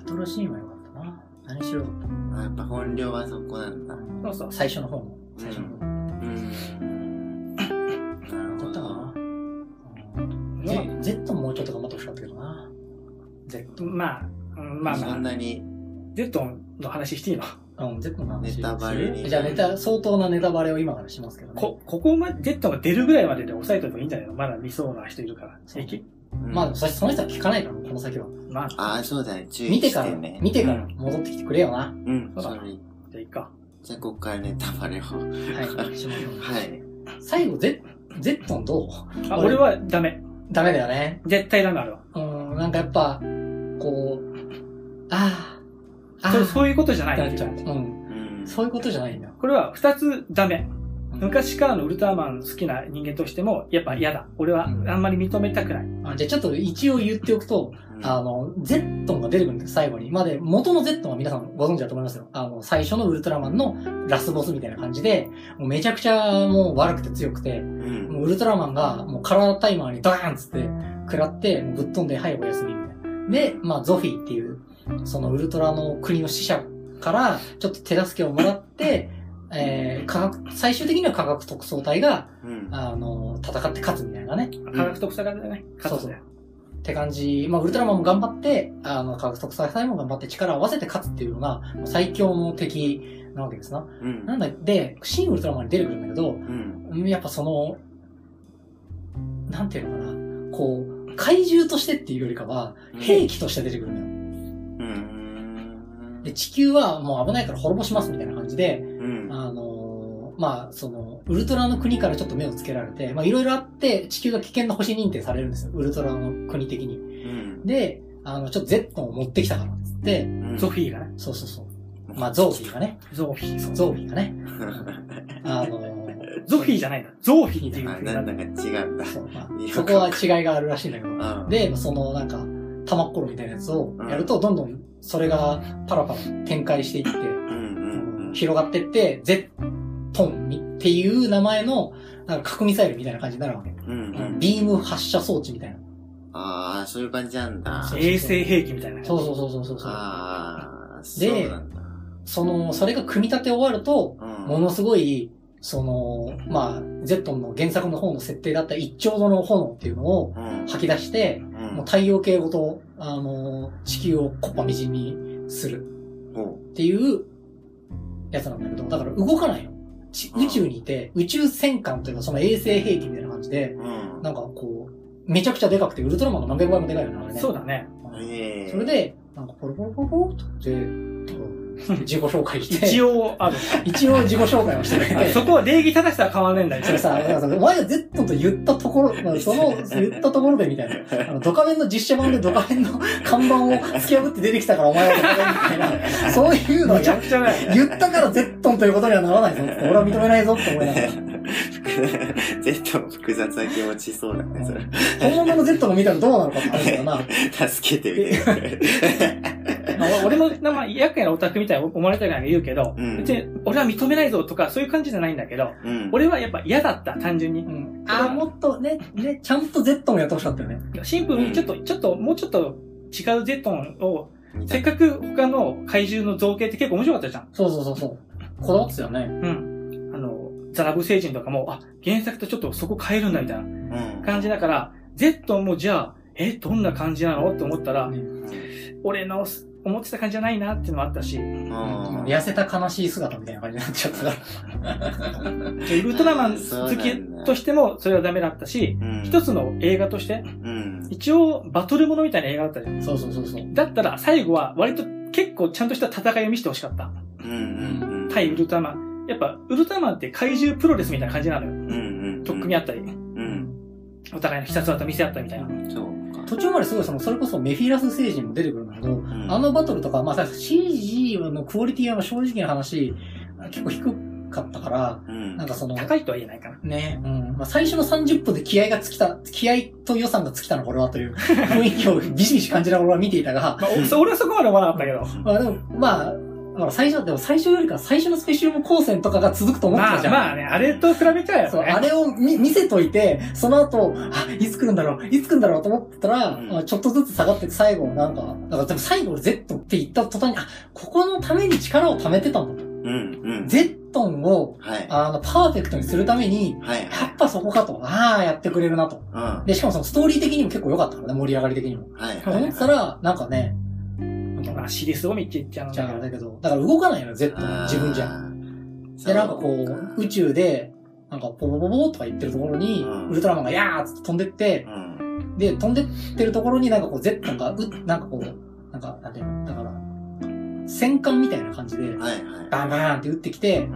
トルシーンはよかったな。何しろよかっうん。やっぱ本領はそこなんだ。た。そうそう最初の方も。最初の方。うん。なるほど。Z ももうちょっと頑張ってほしかったけどな。Z。まあ、うんまあそまあ、んなに Z の話していいの？うん、Z の話。ネタバレにじゃあネタ、相当なネタバレを今からしますけどね。こ、ここまで、Z が出るぐらいまでで抑えといてもいいんじゃないの？まだ見そうな人いるから。平気？うんまあ、そその人は聞かないから、この先は。まあ、ああ、そうだね。注意見てから、してね。見てから戻ってきてくれよな。うん。そうだそれ。じゃあいいか。じゃあ、ここからネタバレを。ははい、しましょう。い。最後、ゼ、ゼットンどう？あ、俺俺はダメ。ダメだよね。絶対ダメあるわ。うん、なんかやっぱ、こう、ああ、あそうあ、そういうことじゃないなっちゃう。うん。うん。そういうことじゃないんだよ。これは二つダメ。うん昔からのウルトラマン好きな人間としても、やっぱ嫌だ。俺はうんあんまり認めたくない。あじゃあちょっと一応言っておくと、あの、ゼットンが出てくるんです、最後に。まあで、元のゼットンは皆さんご存知だと思いますよ。あの、最初のウルトラマンのラスボスみたいな感じで、もうめちゃくちゃもう悪くて強くて、うん。もうウルトラマンがもうカラータイマーにドーンっつって食らって、ぶっ飛んで、はい、お休みみたいな。で、まあゾフィーっていう、そのウルトラの国の使者から、ちょっと手助けをもらって、えー、科学、最終的には科学特捜隊が、うん。あの、戦って勝つみたいなね。科学特殊型でね、勝つんだよ。って感じ。まあ、ウルトラマンも頑張って、あの、科学特捜隊も頑張って力を合わせて勝つっていうような、もう最強の敵なわけですな。うん。なんだ、で、新ウルトラマンに出てくるんだけど、うん。うんやっぱその、なんていうのかな、こう、怪獣としてっていうよりかは、兵器として出てくるのよ。うん。で、地球はもう危ないから滅ぼしますみたいな感じで、うん。あのーまあ、その、ウルトラの国からちょっと目をつけられて、まあ、いろいろあって、地球が危険な星認定されるんですよ。ウルトラの国的に。うん。で、あの、ちょっとゼットンを持ってきたからっつって、うんゾフィーがね。そうそうそう。まあ、ゾーフィーがね。ゾフィー。ゾーフィーがね。あのーゾフィーじゃないんだ。ゾーフィーっていうななんんだ。だか違うんだ。そう、まあ、そこは違いがあるらしいんだけど。うん。で、そのなんか、玉っころみたいなやつをやると、どんどんそれがパラパラ展開していって、広がってって、ゼットンっていう名前の、なんか核ミサイルみたいな感じになるわけ。うん。うんうん。ビーム発射装置みたいな。ああ、そういう感じなんだ。衛星兵器みたいな。そうそうそうそうそう。ああ、でそうなんだ。その、それが組み立て終わると、うん。ものすごい、その、まあ、ゼットンの原作の方の設定だった一丁度の炎っていうのをうん。吐き出して、うん。もう太陽系ごと、あの、地球をコッパみじんにするほっていうやつなんだけど、だから動かないの。ち宇宙にいて、宇宙戦艦というかその衛星兵器みたいな感じで、う。うん。なんかこう、めちゃくちゃでかくて、ウルトラマンの何百倍もでかいよね、あれね。そうだね。それ、で、なんかポロポロポロポロっとで、自己紹介して、一応ある。一応自己紹介をしてくれて、そこは礼儀正しさは変わらないんだよそれさ、お前が Z と言ったところ、ま あその、言ったところでみたいな。あの、ドカベンの実写版でドカベンの看板を突き破って出てきたからお前はドカベンみたいな。そういうのをめちゃやくちゃだよね。言ったから Z ということにはならないぞ。俺は認めないぞって思いながら。Z も複雑な気持ちそうだね、それ。本物の Z が見たらどうなのかってあるけどな。助けてみて。まあ、俺も、まあ、厄介なオタクみたいに思われたいから言うけど、うん別に俺は認めないぞとかそういう感じじゃないんだけど、うん。俺はやっぱ嫌だった、単純に。うん。あー、もっとね、ね、ちゃんと Z もやってほしかったよね。シンプルにちょっと、ちょっを、もうちょっと違うゼットンを、せっかく他の怪獣の造形って結構面白かったじゃん。そうそうそうそう。こだわってたよね。うん。あの、ザラブ星人とかも、あ、原作とちょっとそこ変えるんだみたいなうん。感じだから、ゼットンもじゃあ、え、どんな感じなの？って思ったら、ね俺の思ってた感じじゃないなっていうのもあったし、うん痩せた悲しい姿みたいな感じになっちゃったから。でウルトラマン好きとしてもそれはダメだったし、うん一つの映画として、うん。一応バトルものみたいな映画だったじゃん。そうそうそうそう。だったら最後は割と結構ちゃんとした戦いを見せてほしかった。うんうんうん。対ウルトラマン。やっぱウルトラマンって怪獣プロレスみたいな感じなのよ。うんうん。取っ組み合ったり、うん。お互いの必殺技見せ合ったみたいな。そうか。途中まですごいその、それこそメフィラス星人も出てくるんだけど、んあのバトルとか、まあさ CG のクオリティは正直な話、結構低かったから、うん。なんかその、高いとは言えないかな。ね、うん。まあ、最初の30分で気合が尽きた、気合と予算が尽きたの、これはという雰囲気をビシビシ感じながら見ていたが、まあ、俺はそこまで思わなかったけど。まあでも、まあ、だから最初、でも最初よりか最初のスペシウム光線とかが続くと思ってまたじゃん。あまあね、あれと比べちゃうよそう、ね。あれを見見せといて、その後、あ、いつ来るんだろう、いつ来るんだろうと思ってたら、うんまあちょっとずつ下がって最後、なんか、だからでも最後 Z って言った途端に、あ、ここのために力を貯めてたんだと。うんうん。Z を、はい。あの、パーフェクトにするために、はいやっぱそこかと。ああ、やってくれるなと。はい。で、しかもそのストーリー的にも結構良かったからね、盛り上がり的にも。うん。はい。と思ってたら、なんかね、まあ、シリスを見って言っちゃうんだけど。あだけど、だから動かないのよ、Z 自分じゃ。で、なんかこう、宇宙で、なんか、ポポポポとか言ってるところに、うんウルトラマンがやーっつって飛んでって、うん。で、飛んでってるところになんかこう、Z が、う、なんかこう、なんか、なんていうの、だから、戦艦みたいな感じで。バンバーンって撃ってきてう、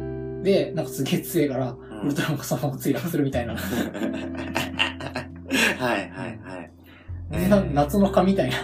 ん。で、なんかすげえ強いから、うんウルトラマンがそのまま墜落するみたいな。はいはいはい。な夏の蚊みたいな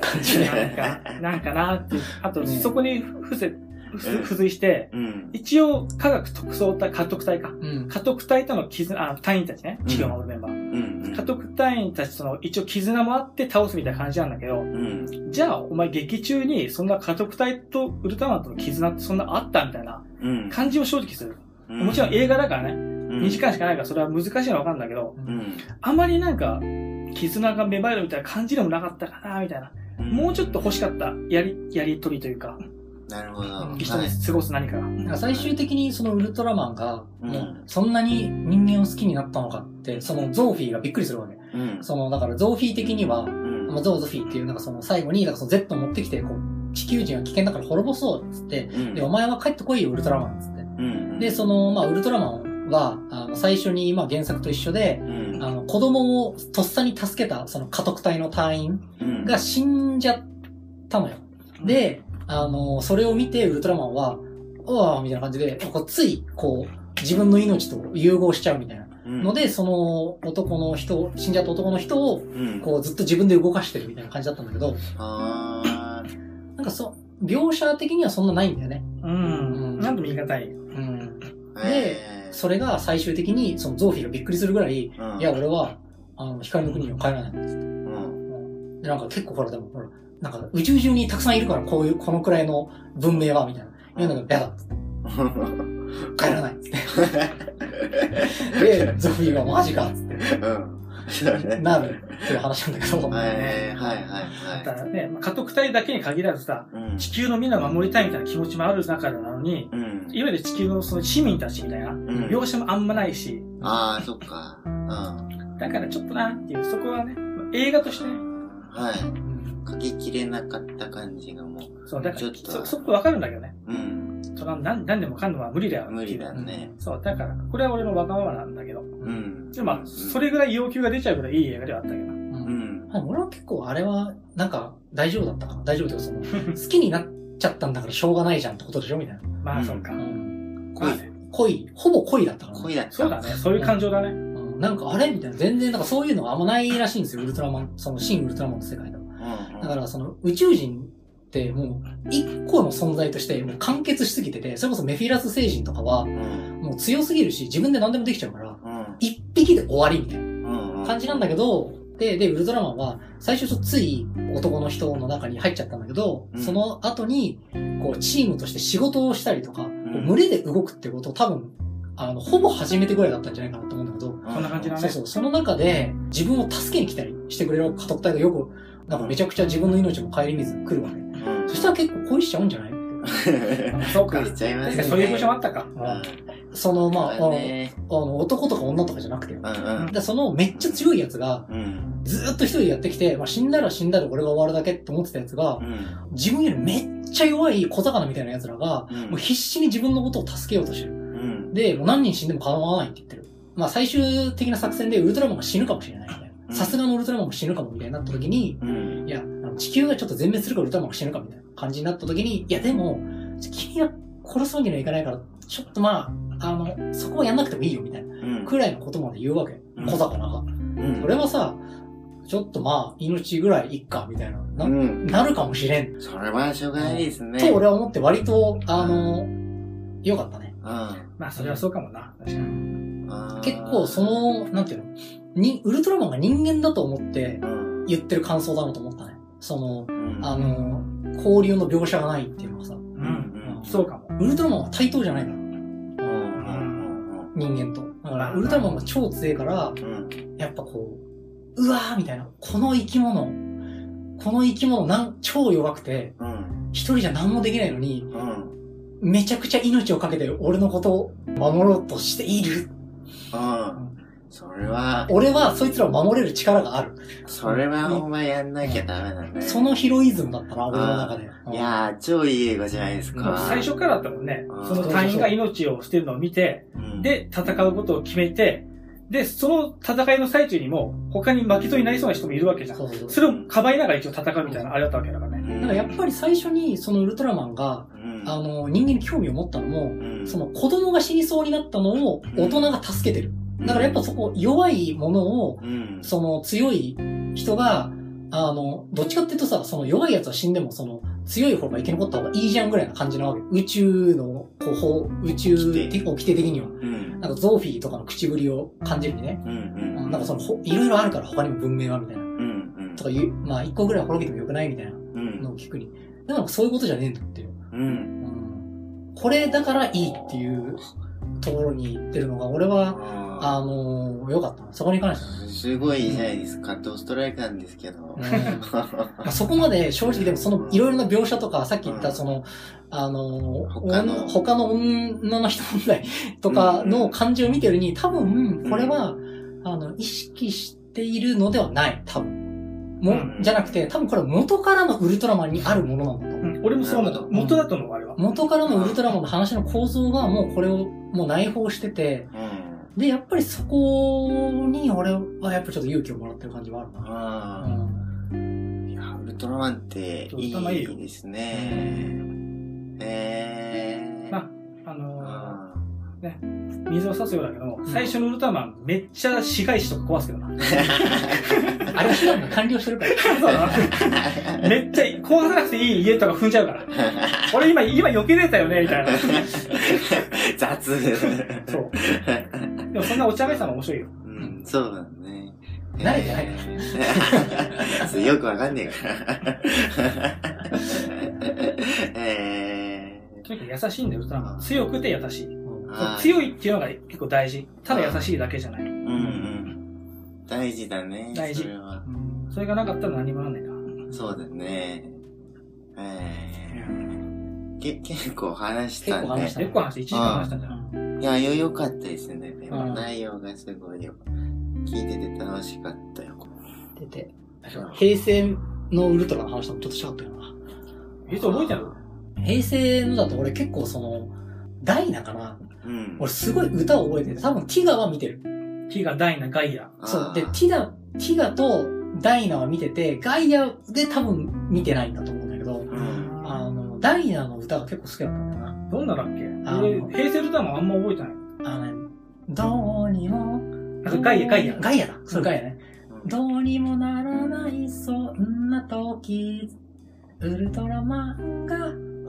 感じで。なんか、なんかなっていう。あと、ねそこに付せ、付付随して、うん。一応、科学特捜隊、家督隊か。うん。家督隊との絆、あ、隊員たちね。地球を守るメンバー。うん。家督隊員たちとの一応絆もあって倒すみたいな感じなんだけど、うん。じゃあ、お前劇中にそんな家督隊とウルトラマンとの絆ってそんなあったみたいなうん。感じを正直する。うん。もちろん映画だからね、うん2時間しかないからそれは難しいのはわかるんだけど、うん。あまりなんか、絆が芽生えるみたいな感じでもなかったかな、みたいな。もうちょっと欲しかった、やり、やりとりというか、なるほど。一緒に過ごす何かが。なんか最終的にそのウルトラマンが、うんもうそんなに人間を好きになったのかって、そのゾーフィーがびっくりするわけ。うん。その、だからゾーフィー的には、うん。まあゾーズフィーっていう、なんかその最後に、なんかその Z を持ってきて、こう、地球人は危険だから滅ぼそうっつって、うんで、お前は帰ってこいよ、ウルトラマンっつって。うん。で、その、まあ、ウルトラマンは、あの、最初に、まあ、原作と一緒で、うん。あの、子供をとっさに助けた、その家督隊の隊員うんが死んじゃったのよ。で、あの、それを見て、ウルトラマンは、うわーみたいな感じで、こうつい、こう、自分の命と融合しちゃうみたいなうんので、その男の人、死んじゃった男の人を、うん。こう、ずっと自分で動かしてるみたいな感じだったんだけど、あなんかそう、描写的にはそんなないんだよね。うん。うんなんとも言い難い。うん。ー。でそれが最終的に、そのゾーフィーがびっくりするぐらい、うんいや、俺は、あの、光の国には帰らないんですって。うん。で、なんか結構ほら、でもほら、なんか宇宙中にたくさんいるから、こういう、このくらいの文明は、みたいな。言うんだけど、嫌だっつって。帰らないっつって。で、ゾーフィーがマジかっつって。うん。なるっていう話なんだけど。えー、はいはいはだからね、まあ家督隊だけに限らずさ、い。うん。地球のみんなを守りたいみたいな気持ちもある中なのに、うん。いわゆる地球のその市民たちみたいな、ん描写もあんまないし、ああ、そっか。うん。だからちょっとなっていう、そこはね、映画としてね、はい。うん書ききれなかった感じがもう。そう、だから、ちょっとそ、そこわかるんだけどね。うん。その、なん、なんでもかんでもは無理だよ。無理だね。そう、だから、これは俺のわがままなんだけど。うん。でもまあ、それぐらい要求が出ちゃうぐらいいい映画ではあったけど。うん俺は結構あれは、なんか、大丈夫だったかな大丈夫っていうか、その、好きになっちゃったんだからしょうがないじゃんってことでしょ？みたいな。まあ、そうか。うん。まあね恋、ほぼ恋だったからね恋だった。そうだね。そういう感情だね。うんなんかあれ？みたいな。全然、なんかそういうのがあんまないらしいんですよ。ウルトラマン、その新ウルトラマンの世界では。うん。だからその宇宙人もう一個の存在としてもう完結しすぎてて、それこそメフィラス星人とかはうん。もう強すぎるし、自分で何でもできちゃうから、うん。一匹で終わりみたいなうん。感じなんだけど、で、で、ウルトラマンは、最初つい男の人の中に入っちゃったんだけど、うんその後に、こう、チームとして仕事をしたりとか、群れで動くってことを多分、あの、ほぼ初めてぐらいだったんじゃないかなと思うんだけど、そんな感じだねそうそう、その中で、自分を助けに来たりしてくれる家督隊がよく、なんかめちゃくちゃ自分の命も顧みず来るわけ。うん。そしたら結構恋しちゃうんじゃない？そうか。くれちゃいますね。そういう部署もあったか。その、まあ、あのだねあの男とか女とかじゃなくてよ。うんうん。で、そのめっちゃ強いやつが、うん。ずーっと一人でやってきて、まあ、死んだら死んだで俺が終わるだけって思ってたやつがう、ん。自分よりめっちゃ弱い小魚みたいな奴らが、うんもう必死に自分のことを助けようとしてる。うん。で、もう何人死んでも構わないって言ってる。まあ最終的な作戦でウルトラマンが死ぬかもしれないみたいうんな。さすがのウルトラマンも死ぬかもみたいになった時に、うん。いや、地球がちょっと全滅するからウルトラマンが死ぬかみたいな感じになった時に、いやでも、君は殺すわけにはいかないから、ちょっとまあ、あの、そこはやんなくてもいいよみたいな、うん。くらいのことまで言うわけ。うん小魚が。うん。それはさ、ちょっとまあ、命ぐらいいっか、みたいな、な,、うん。なるかもしれん。それはしょうがないですね。と俺は思って割と、あの、良かったね。うん。まあ、それはそうかもな。確かに。結構そ、の、なんていうのに、ウルトラマンが人間だと思ってうん。言ってる感想だなと思ったね。その、うん。あの、交流の描写がないっていうのがさ、う。うんん。そうかも。ウルトラマンは対等じゃないから、うん。うん。人間と。だから、まあウルトラマンが超強いから、うん。やっぱこう、うわーみたいな、この生き物、この生き物なん超弱くて、うん。一人じゃ何もできないのに、うん。めちゃくちゃ命をかけて俺のことを守ろうとしている。うん。それは、俺はそいつらを守れる力がある。それはお前やんなきゃダメだね。そのヒロイズムだったな、俺の中で。いやー、超いい映画じゃないですか。最初からだったもんねう。んその隊員が命を捨てるのを見て、うん、で、戦うことを決めて、で、その戦いの最中にも、他に負けとになりそうな人もいるわけじゃん。そうそうそう。それをかばいながら一応戦うみたいなあれだったわけだからね。うん、だからやっぱり最初にそのウルトラマンが、うん、あの、人間に興味を持ったのも、うん、その子供が死にそうになったのを大人が助けてる。だからやっぱそこ弱いものを、うん、その強い人が、あの、どっちかっていうとさ、その弱い奴は死んでも、その強い方が生き残った方がいいじゃんぐらいな感じなわけ。宇宙の、こうほう、宇宙的、掟的には。うん、なんかゾーフィーとかの口ぶりを感じるにね。うん、うん、うんなんかその、ほいろいろあるから他にも文明はみたいな。うん、うん、とかいう、まあ一個ぐらい滅びてもよくないみたいなうん、のを聞くに。でもそういうことじゃねえんだっていう。うん、うん。これだからいいっていうところに行ってるのが、俺は、ああのー、良かったな。そこに関してはね。ーすごいじゃないですか。ドストライクなんですけど。うんまあそこまで正直でもそのいろいろな描写とか、さっき言ったその、あのー、他の女他の女の人問題とかの感じを見てるに、多分、これは、あの、意識しているのではない。多分。も、うんじゃなくて、多分これ元からのウルトラマンにあるものなんだと思う。うん俺もそう思った。元だと思う、あれは。元からのウルトラマンの話の構造がもうこれをもう内包してて、うん、で、やっぱりそこに俺はやっぱちょっと勇気をもらってる感じはあるな。あーいや、ウルトラマンっていウルトラマンいですね。えー。まあ、あー、水を差すようだけど、最初のウルトラマンめっちゃ市街地とか壊すけどな。あれは手段が完了してるから。そうだな。めっちゃ壊さなくていい家とか踏んじゃうから。俺今、今避けれたよね、みたいな。雑。そう。でもそんなお茶目さも面白いよ。うん、そうだね。慣れてない そうよくわかんねえから。えとにかく優しいんだよ、ウルトラマン。強くて優しい。ー、はい強いっていうのが結構大事。ただ優しいだけじゃない。うんうん。大事だね。大事それは。それがなかったら何もなんないから。そうだね。えー、け、結構話したんで。結構話した結構話して1時間話したんじゃん。いや、よ、よかったですね。でもうん内容がすごいよ。聞いてて楽しかったよ。出て、平成のウルトラの話ともちょっとしたかったよな。え、それ覚えてる？平成のだと俺結構その、ダイナかなうん。俺すごい歌を覚えてて、多分ティガは見てる。ティガ、ダイナ、ガイア。そう。で、テあィダ、ティガとダイナは見てて、ガイアで多分見てないんだと思うんだけど、んあの、ダイナの歌が結構好きだったんだよな。どんなだっけ？平成ウルトラマンあんま覚えてない。あのね、どうにも、あとガイア、ガイア。ガイアだ。それガイアね。うんどうにもならない、そんな時、ウルトラマンが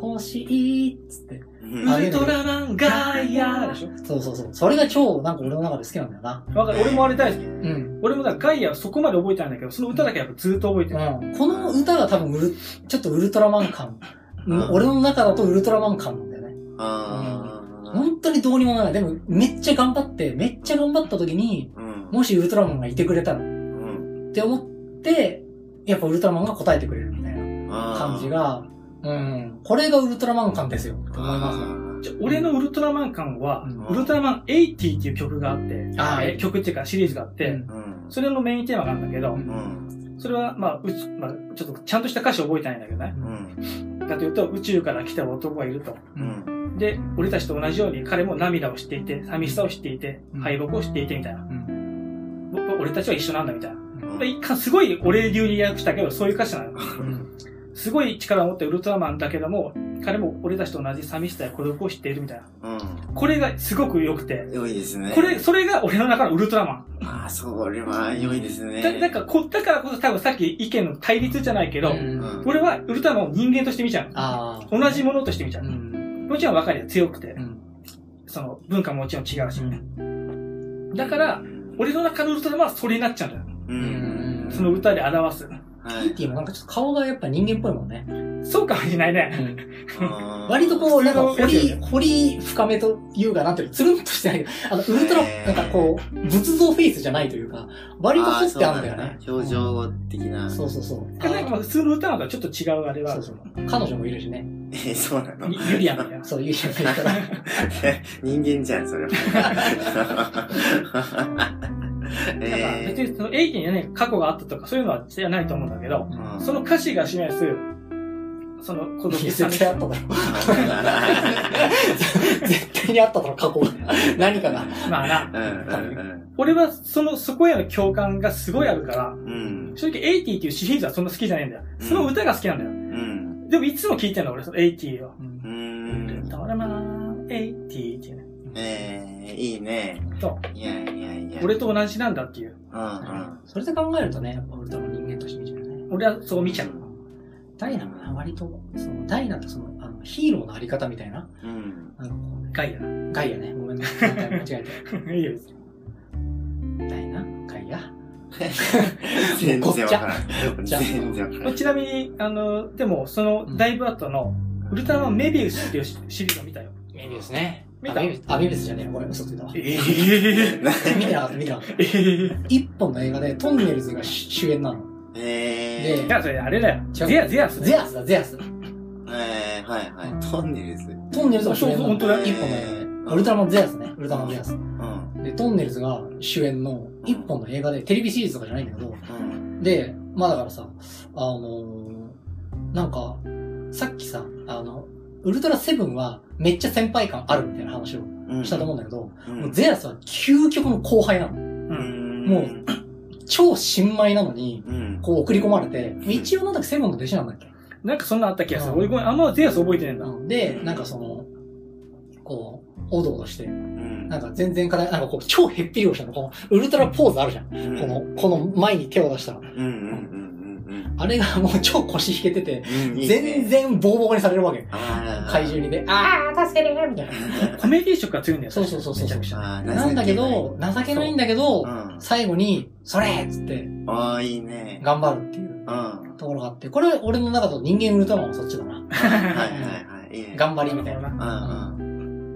欲しいっつって。ウルトラマンガイアでしょそうそうそう。それが超、なんか俺の中で好きなんだよな。わかる。俺もあれ大好き。うん。俺もだガイアはそこまで覚えてないんだけど、その歌だけやっぱずっと覚えてる。うん。この歌が多分ウル、ちょっとウルトラマン感。うんうん俺の中だとウルトラマン感なんだよね。あー本当にどうにもならない。でも、めっちゃ頑張って、めっちゃ頑張った時に、うん。もしウルトラマンがいてくれたらっうん。て思って、やっぱウルトラマンが答えてくれるみたいな感じ。が、うん。これがウルトラマン感ですよ。って思いますね。じゃ俺のウルトラマン感は、うんウルトラマン80っていう曲があって、あーえ曲っていうかシリーズがあって、うんうん。それのメインテーマがあるんだけど、うんうん。それは、まあ、うち、まあ、ちょっとちゃんとした歌詞を覚えてないんだけどね。うん。だというと、宇宙から来た男がいると。うん。で、俺たちと同じように彼も涙を知っていて、寂しさを知っていてうん、敗北を知っていてみたいな。うん僕俺たちは一緒なんだみたいな。うんで一貫すごい俺流に訳したけど、そういう歌詞なの。うんすごい力を持ってウルトラマンだけども、彼も俺たちと同じ寂しさや孤独を知っているみたいな。うん。これがすごく良くて、良いですね。これ、それが俺の中のウルトラマン。ああ、それは良いですね。だなんかこ、だからこそ多分さっき意見の対立じゃないけど、うんうん俺はウルトラマンを人間として見ちゃう。ああ。同じものとして見ちゃう。うん。もちろん分かるよ。強くてう。ん。その文化ももちろん違うし。うんだから、俺の中のウルトラマンはそれになっちゃうんだよ。う。うんんその歌で表す。はい。ティもなんかちょっと顔がやっぱ人間っぽいもんね。そうかもしれないね。あー割とこう、なんか掘り掘り深めというか、なんていうの、つるんとしてないけど、あの、ウルトラなんかこう、仏像フェイスじゃないというか、割と掘ってあるんだよね表情的な。そうそうそう。なんかまあ普通の歌なんとはちょっと違うあれはあるそうそう。彼女もいるしね。えー、そうなの？ゆゆりやんみたいな。そう、ユリアもいるから。人間じゃん、それは。なんかえ別にそのエイティにね、過去があったとかそういうのはじゃないと思うんだけど、ーその歌詞が示す、その孤独さ絶対あっただろ。絶対にあっただろ、過去が。何かが。まあな。うんうん俺はその、そこへの共感がすごいあるから、うん。正直エイティっていうシリーズはそんな好きじゃないんだよ。その歌が好きなんだよ。うん。でもいつも聴いてんの俺、そのエイティを。うん。ウルトラマン、エイティってね。えー、いいね。そいやいやいや。俺と同じなんだっていう。うんうん。それで考えるとね、やっぱウルトラの人間として見ちゃうね。俺はそう見ちゃう。ダイナもな、割と、その、ダイナってその、あの、ヒーローのあり方みたいな、うん。あの、ガイアな。ガイアね、ごめんね、間違えて。いいよ。ダイナ？ガイア？全然わからん。全然わからん。ちなみに、あの、でも、その、だいぶ後の、ウルトラマンメビウスっていうシシリーズを見たよ。メビウスね。見たあメビウス、あ、メビウスじゃねえよ。これ嘘ついたわ。ええ見てなかった、見てなかった。ええ一本の映画で、とんねるずが主演なの。えでいや、それあれだよ。違うゼア、ゼアス。ゼアスだ、ゼアス。ー、えー、はいはい。とんねるず。とんねるずが主演なの。そう本当だよ一本の映画で。ウルトラマンゼアスね。ウルトラマンゼアス。うん。で、とんねるずが主演の一本の映画で、テレビシリーズとかじゃないんだけど、うん。で、まあだからさ、あのーなんか、さっきさ、あの、ウルトラセブンはめっちゃ先輩感あるみたいな話をうん。したと思うんだけど、うん。もうゼアスは究極の後輩なの。う。うんん。もう超新米なのに、うん。こう送り込まれて、一応なんだっけ、セブンの弟子なんだっけ？なんかそんなあった気がする。うん俺ごめん、あんまゼアス覚えてねえんだ。うんで、なんかその、こう、おどおどして、うん。なんか全然課題、なんかこう、超へっぴりをしたの、この、ウルトラポーズあるじゃん。うんこの、この前に手を出したら。あれがもう超腰引けてて、うん。うん。全。然ボコボコにされるわけ。あー怪獣にね、あー、助けてみたいな。コメディ色が強いんだよ。そうそうそうそうめちゃくちゃ。あーなんだけど、情けないんだけどう、ん。最後に、それっつって、ああ、いいね。頑張るっていううん。ところがあって、これ俺の中だと人間ウルトラマンはそっちだな。はいはいはい。いいね。頑張りみたいな。な。うんう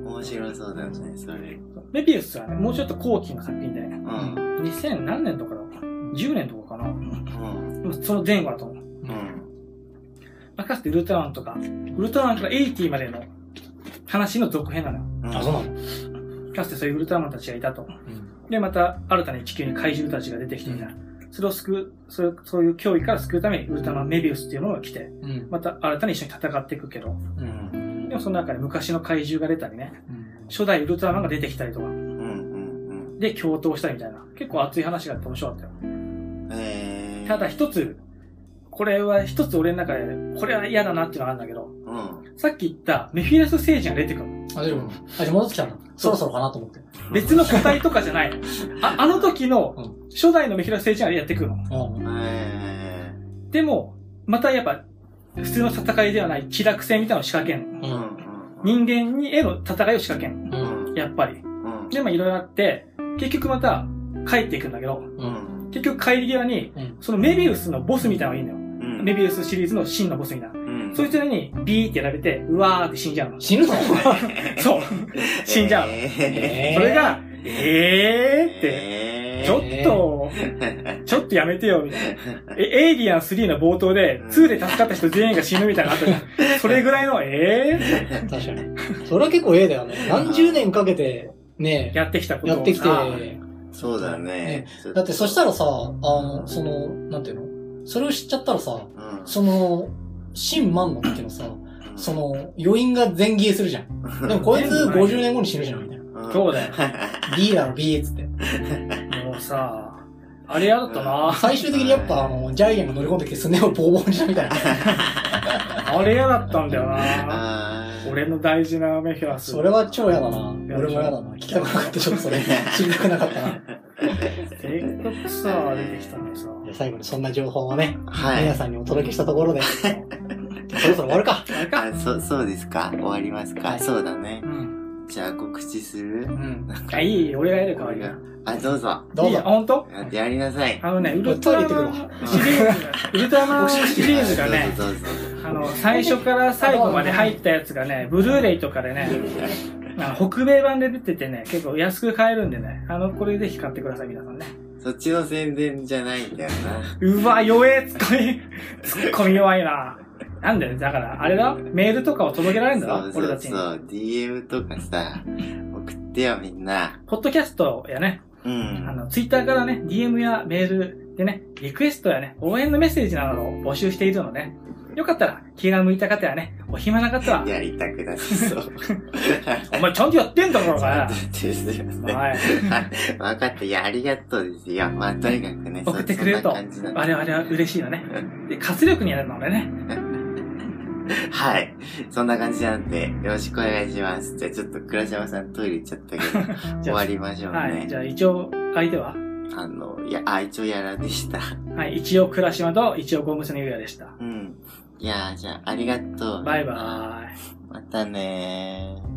ん。面白そうだね、それ。メビウスはね、もうちょっと後期の作品で、うん。2000何年とかだ ?10 年とかかなうん。その前後だと思う。うん。まあかつてウルトラマンとか、ウルトラマンから80までの話の続編なのよ。うん。あ、そうなの？かつてそういうウルトラマンたちがいたと。で、また新たに地球に怪獣たちが出てきてみたいな。それを救う、そういうそういう脅威から救うためにウルトラマンメビウスっていうものが来て、うん。また新たに一緒に戦っていくけど、うん。でもその中で昔の怪獣が出たりね、うん。初代ウルトラマンが出てきたりとか、うんうんで共闘したりみたいな、結構熱い話があって面白かったよ。ただ一つ、これは一つ俺の中で、これは嫌だなっていうのがあるんだけど、うん。さっき言ったメフィラス星人が出てくるの。あ、出るのあ、じゃあ戻ってきたんだ。そろそろかなと思って。別の個体とかじゃない。あ、あの時のう初代のメフィラス星人がやってくるの。うん。えでも、またやっぱ、普通の戦いではない気楽戦みたいなのを仕掛けん。う。うんん。人間にへの戦いを仕掛けん。うん。やっぱり。うん。で、まあいろいろあって、結局また帰っていくんだけど、うん。結局帰り際にうん、そのメビウスのボスみたいなのがいいんだよ。うん。メビウスシリーズの真のボスみたいな。うん。そいつらにビーってやられて、うわーって死んじゃうの。死ぬの？そう。死んじゃうの。ええーそれが、えーって、えちょっと、ちょっとやめてよ、みたいな。え、エイリアン3の冒頭で、2で助かった人全員が死ぬみたいなのあったじゃん。それぐらいの、え確かに。それは結構ええだよね。何十年かけて、ねー、やってきたことをやってきて、さそうだね。だってそしたらさ、あの、その、なんていうの？それを知っちゃったらさ、うん、その、新万の時のさ、その、余韻が全消えするじゃん。でもこいつ50年後に死ぬじゃん、みたいな。うん、そうだよ。B だろ、B っつって。もうさ、あれやだったな最終的にやっぱ、あの、ジャイアンが乗り込んできてスネをボーボーにしたみたいな。あれ嫌だったんだよな俺の大事なメフィラス。それは超嫌だな。や俺も嫌だな。聞きたくなかった、ちょっとそれ。知りたくなかったな。せっかくさ、出てきたのにさ。じゃあ最後にそんな情報をね、はい皆。さんにお届けしたところで、そろそろ終わるか。あれかあ、そ、そうですか終わりますか、はいそうだねう。ん。じゃあ告知する？うん。あ、いい俺がやるか、俺が。あ、どうぞ。どういいや、ぞ。ほんとやってやりなさい。あのね、ウルトラマンシリーズ、ウルトラマンシリーズがね、どうぞどうぞ。あの、最初から最後まで入ったやつがね、ブルーレイとかでね、あの北米版で出ててね、結構安く買えるんでね、あの、これぜひ買ってください、皆さんね。そっちの宣伝じゃないんだようわ、弱え、ツッコミ。ツッコミ弱いな。なんだよ、だから、あれだ？メールとかを届けられるんだな。ろ？そう俺たちに。そうそう。DM とかさ、送ってよみんな。ポッドキャストやね、うん。あの、ツイッターからね、DM やメールでね、リクエストやね、応援のメッセージなどを募集しているので、よかったら、気が向いた方やね、お暇な方は、やりたくなさそう。お前ちゃんとやってんだろ、お前。ですよね。はい。わかった。いや、ありがとうですよ。まあ、とにかくね。送ってくれると我々は嬉しいよね。で、活力になるのでね。はい。そんな感じなんで、よろしくお願いします。じゃあちょっと倉島さんトイレ行っちゃったけど、終わりましょうね。はい。じゃあ一応、相手は？あの、いや、あ、一応やらでした。はい。一応、倉島と一応、ゴムスのゆうやでした。うん。いやーじゃあ、ありがとう。バイバーイ。またねー。